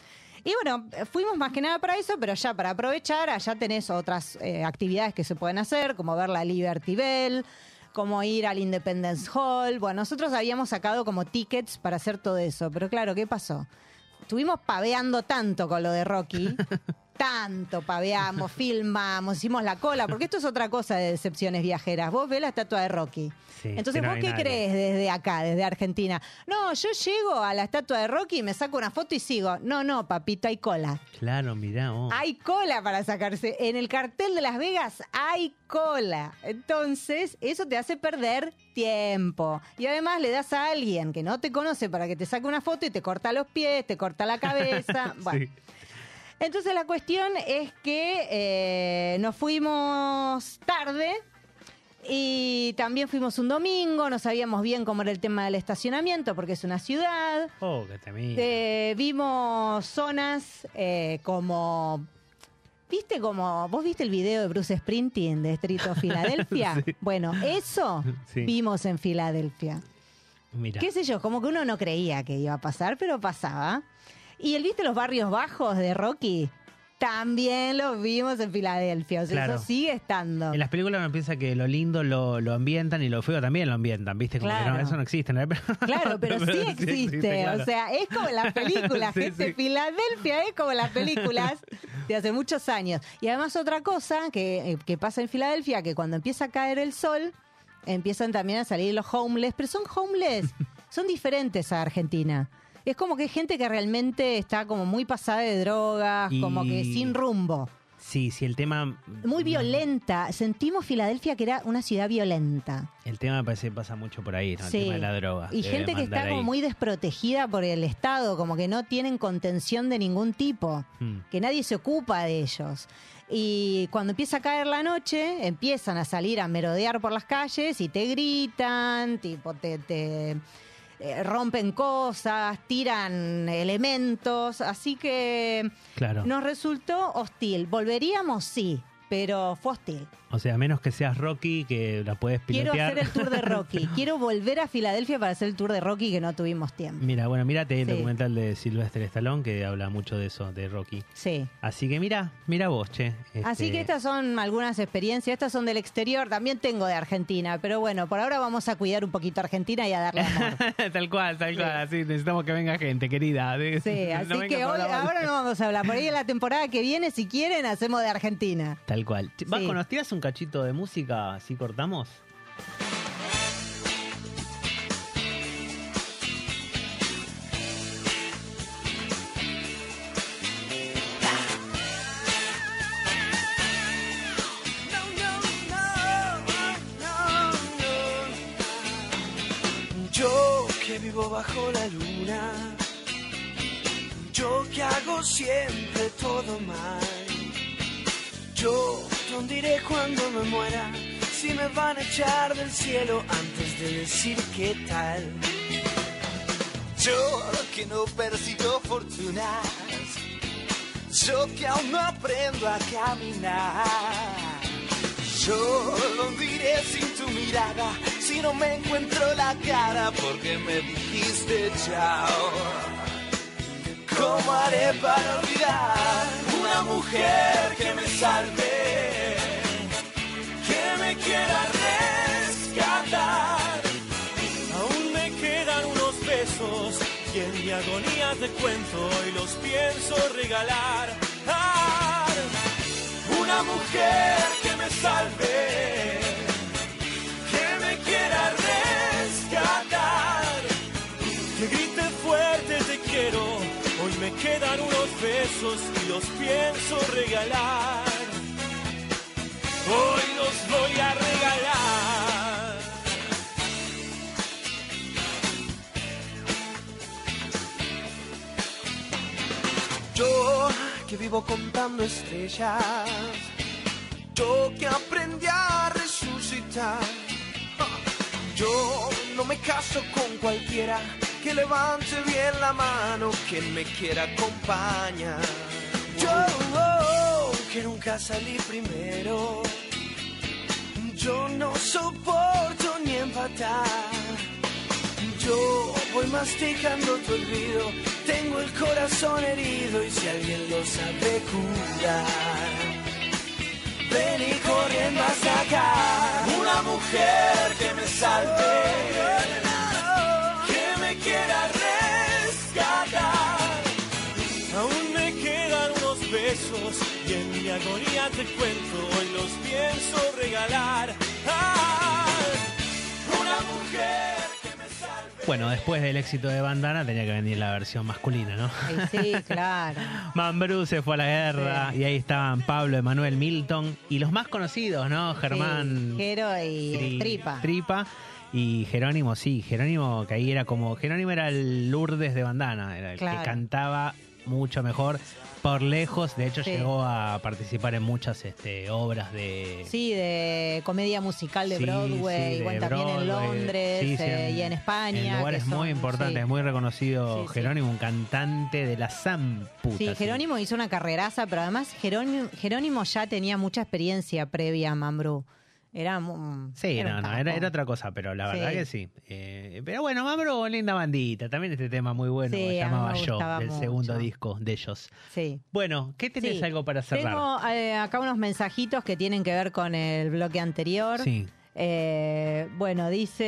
Y bueno, fuimos más que nada para eso, pero ya para aprovechar, allá tenés otras eh, actividades que se pueden hacer, como ver la Liberty Bell, como ir al Independence Hall. Bueno, nosotros habíamos sacado como tickets para hacer todo eso, pero claro, ¿qué pasó? Estuvimos paveando tanto con lo de Rocky. Tanto paveamos, filmamos, hicimos la cola, porque esto es otra cosa de decepciones viajeras. Vos ves la estatua de Rocky. Sí, Entonces, no ¿vos qué crees desde acá, desde Argentina? No, yo llego a la estatua de Rocky, me saco una foto y sigo. No, no, papito, hay cola. Claro, mirá vos. Hay cola para sacarse. En el cartel de Las Vegas hay cola. Entonces, eso te hace perder tiempo. Y además le das a alguien que no te conoce para que te saque una foto y te corta los pies, te corta la cabeza. Bueno. Sí. Entonces la cuestión es que eh, nos fuimos tarde y también fuimos un domingo, no sabíamos bien cómo era el tema del estacionamiento porque es una ciudad. Oh, que te. Eh, vimos zonas eh, como... ¿Viste como... ¿Vos viste el video de Bruce Sprinting de Estrito Filadelfia? Sí. Bueno, eso Sí. vimos en Filadelfia. Mira. qué sé yo, como que uno no creía que iba a pasar, pero pasaba. Y el viste los barrios bajos de Rocky, también los vimos en Filadelfia, o sea, Claro. eso sigue estando. En las películas uno piensa que lo lindo lo, lo ambientan y lo feo también lo ambientan, ¿viste? Como que Claro. no, eso no existe. ¿no? Claro, pero sí existe, claro. o sea, es como en las películas, Sí, gente, sí. Filadelfia es como en las películas de hace muchos años. Y además otra cosa que, eh, que pasa en Filadelfia, que cuando empieza a caer el sol, empiezan también a salir los homeless, pero son homeless, son diferentes a Argentina. Es como que hay gente que realmente está como muy pasada de drogas, Y- como que sin rumbo. Sí, sí, el tema. Muy violenta. Sentimos Filadelfia que era una ciudad violenta. El tema me parece que pasa mucho por ahí, ¿no? El tema de la droga. Y gente que está como muy desprotegida por el Estado, como que no tienen contención de ningún tipo, Mm. que nadie se ocupa de ellos. Y cuando empieza a caer la noche, empiezan a salir a merodear por las calles y te gritan, tipo, te, te, eh, rompen cosas, tiran elementos, así que Claro. nos resultó hostil. ¿Volveríamos? Sí, pero fue hostil. O sea, a menos que seas Rocky, que la puedes Quiero pilotear. hacer el tour de Rocky. Quiero volver a Filadelfia para hacer el tour de Rocky que no tuvimos tiempo. Mira, bueno, mírate el Sí. documental de Sylvester Stallone que habla mucho de eso, de Rocky. Sí. Así que mira, mira vos, che. Así Este, que estas son algunas experiencias, estas son del exterior, también tengo de Argentina, pero bueno, por ahora vamos a cuidar un poquito a Argentina y a darle amor. tal cual, tal Sí. cual. Así necesitamos que venga gente, querida. Sí, así que hoy, ahora no vamos a hablar, por ahí en la temporada que viene, si quieren, hacemos de Argentina. Tal cual. Vasco, Sí. ¿nos tiras un cachito de música? Así cortamos. Yo que vivo bajo la luna, yo que hago siempre todo mal, yo dónde iré cuando me muera, si me van a echar del cielo antes de decir qué tal. Yo que no persigo fortunas, yo que aún no aprendo a caminar. Yo lo diré sin tu mirada, si no me encuentro la cara porque me dijiste chao. ¿Cómo haré para olvidar una mujer que me salve, me quiera rescatar? Aún me quedan unos besos y en mi agonía te cuento y los pienso regalar. Una mujer que me salve, que me quiera rescatar. que grite fuerte te quiero, hoy me quedan unos besos y los pienso regalar. Hoy los voy a regalar. Yo que vivo contando estrellas, yo que aprendí a resucitar. Yo no me caso con cualquiera que levante bien la mano, que me quiera acompañar. Yo que nunca salí primero, yo no soporto ni empatar. Yo voy masticando tu olvido, tengo el corazón herido y si alguien lo sabe curar, ven y corriendo a sacar. Una mujer que me salve, agonía te cuento y los pienso regalar. Ah, Una mujer que me salve. Bueno, después del éxito de Bandana tenía que venir la versión masculina, ¿no? Ay, sí, claro. Mambrú se fue a la guerra y ahí estaban Pablo, Emanuel, Milton y los más conocidos, ¿no? Germán Sí, Jero y Tri- Tripa. Tripa y Jerónimo, sí, Jerónimo que ahí era como, Jerónimo era el Lourdes de Bandana, era el Claro. que cantaba mucho mejor por lejos, de hecho Sí. llegó a participar en muchas este, obras de... Sí, de comedia musical de Sí, Broadway, sí, también en. Londres eh, y en España. En lugares son- muy importantes, muy reconocido. Jerónimo, un cantante de la zamputa. Sí, Jerónimo hizo una carreraza, pero además Jerónimo, Jerónimo ya tenía mucha experiencia previa a Mambrú. Era, mu- Sí, era no, no, era, era otra cosa, pero la verdad Sí. que sí. Eh, pero bueno, Mambrú, linda bandita. También este tema muy bueno, Sí, llamaba Yo, del mucho. segundo disco de ellos. Sí. Bueno, ¿qué tenés Sí. algo para cerrar? Tengo eh, acá unos mensajitos que tienen que ver con el bloque anterior. Sí. Eh, bueno, dice.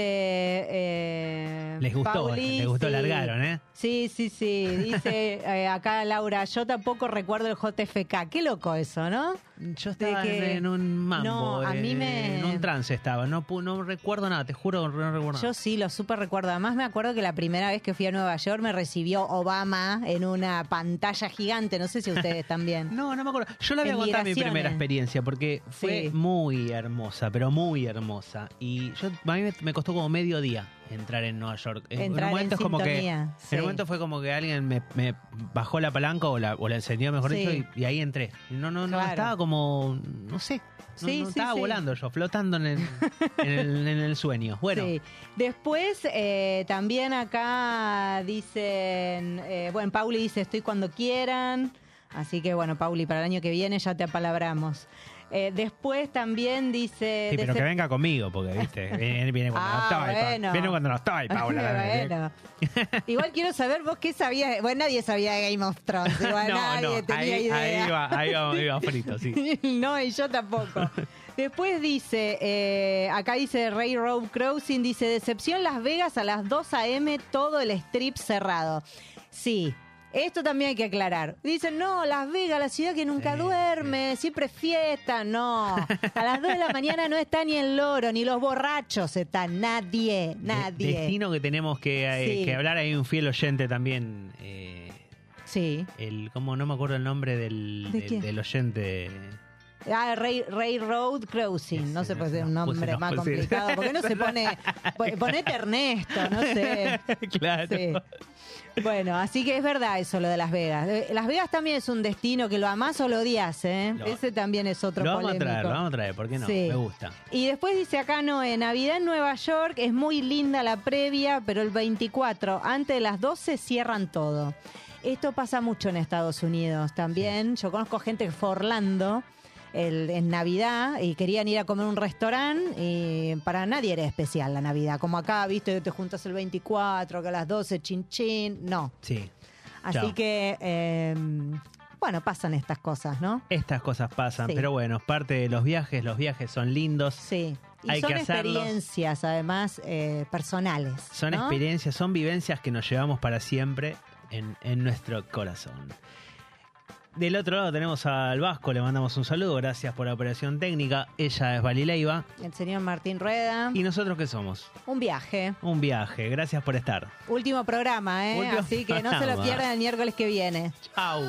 eh, Les gustó, Pauli, les gustó, sí. largaron, ¿eh? Sí, sí, sí. Dice eh, acá Laura, yo tampoco recuerdo el JFK. Qué loco eso, ¿no? Yo estaba que- en un mambo, No, a mí eh, me- en un trance estaba, no, recuerdo nada, te juro, no recuerdo nada. Yo sí, lo súper recuerdo. Además me acuerdo que la primera vez que fui a Nueva York me recibió Obama en una pantalla gigante. No sé si ustedes también. No, no me acuerdo. Yo le voy a contar mi primera experiencia porque fue Sí. muy hermosa, pero muy hermosa. Y yo a mí me, me costó como medio día entrar en Nueva York. En- Entrar un momento en es como que sintonía, sí. en un momento fue como que alguien me, me bajó la palanca o la, o la encendió, mejor Sí. dicho, y, y ahí entré. No, no, no, estaba como, no sé, no, Sí, no sí, estaba volando yo, flotando en el, en el, en el sueño. Bueno. Después, eh, también acá dicen, eh, bueno, Pauli dice, estoy cuando quieran. Así que bueno, Pauli, para el año que viene ya te apalabramos. Eh, después también dice... Sí, pero que venga conmigo, porque, viste, viene, viene cuando Ah, no estoy. pa- bueno. Viene cuando no estoy, Paula. bueno. Igual quiero saber vos qué sabías. Bueno, nadie sabía de Game of Thrones. Igual no, nadie no, tenía ahí, idea. ahí va, ahí ahí va frito, sí. no, y yo tampoco. Después dice, eh, acá dice Ray Road Crossing, dice, decepción Las Vegas a las 2 a.m., todo el strip cerrado. Sí. Esto también hay que aclarar. Dicen, no, Las Vegas, la ciudad que nunca Sí, duerme, siempre fiesta. No, a las 2 de la mañana no está ni el loro, ni los borrachos están, nadie, nadie. Destino que tenemos que, eh, Sí. que hablar. Hay un fiel oyente también. eh, Sí. el, como no me acuerdo el nombre del, ¿De del- oyente. Ah, Ray, Railroad Crossing, no se puede ser un no, nombre más complicado. ¿Por qué no se pone, po- ponete Ernesto, no sé? claro. Sí. Bueno, así que es verdad eso lo de Las Vegas. Eh, Las Vegas también es un destino que lo amás o lo odias, ¿eh? Lo- Ese también es otro Lo vamos a traer, lo vamos a traer, ¿por qué no? Sí. Me gusta. Y después dice acá, no, en Navidad en Nueva York es muy linda la previa, pero el 24, antes de las 12, cierran todo. Esto pasa mucho en Estados Unidos también. Yo conozco gente que fue a Orlando el- en Navidad y querían ir a comer a un restaurante y para nadie era especial la Navidad. Como acá, viste, que te juntas el 24, que a las 12, chin chin. No. Sí. Así Chao. que, eh, bueno, pasan estas cosas, ¿no? Estas cosas pasan, Sí. pero bueno, parte de los viajes, los viajes son lindos. Sí. Y Hay son que hacerlos. experiencias, además, eh, personales. Son ¿no? experiencias, son vivencias que nos llevamos para siempre en, en nuestro corazón. Del otro lado tenemos al Vasco, le mandamos un saludo, gracias por la operación técnica. Ella es Valileiva. El señor Martín Rueda. ¿Y nosotros qué somos? Un viaje. Un viaje, gracias por estar. Último programa, ¿eh? Último Así que no se lo pierdan el miércoles que viene. Chau.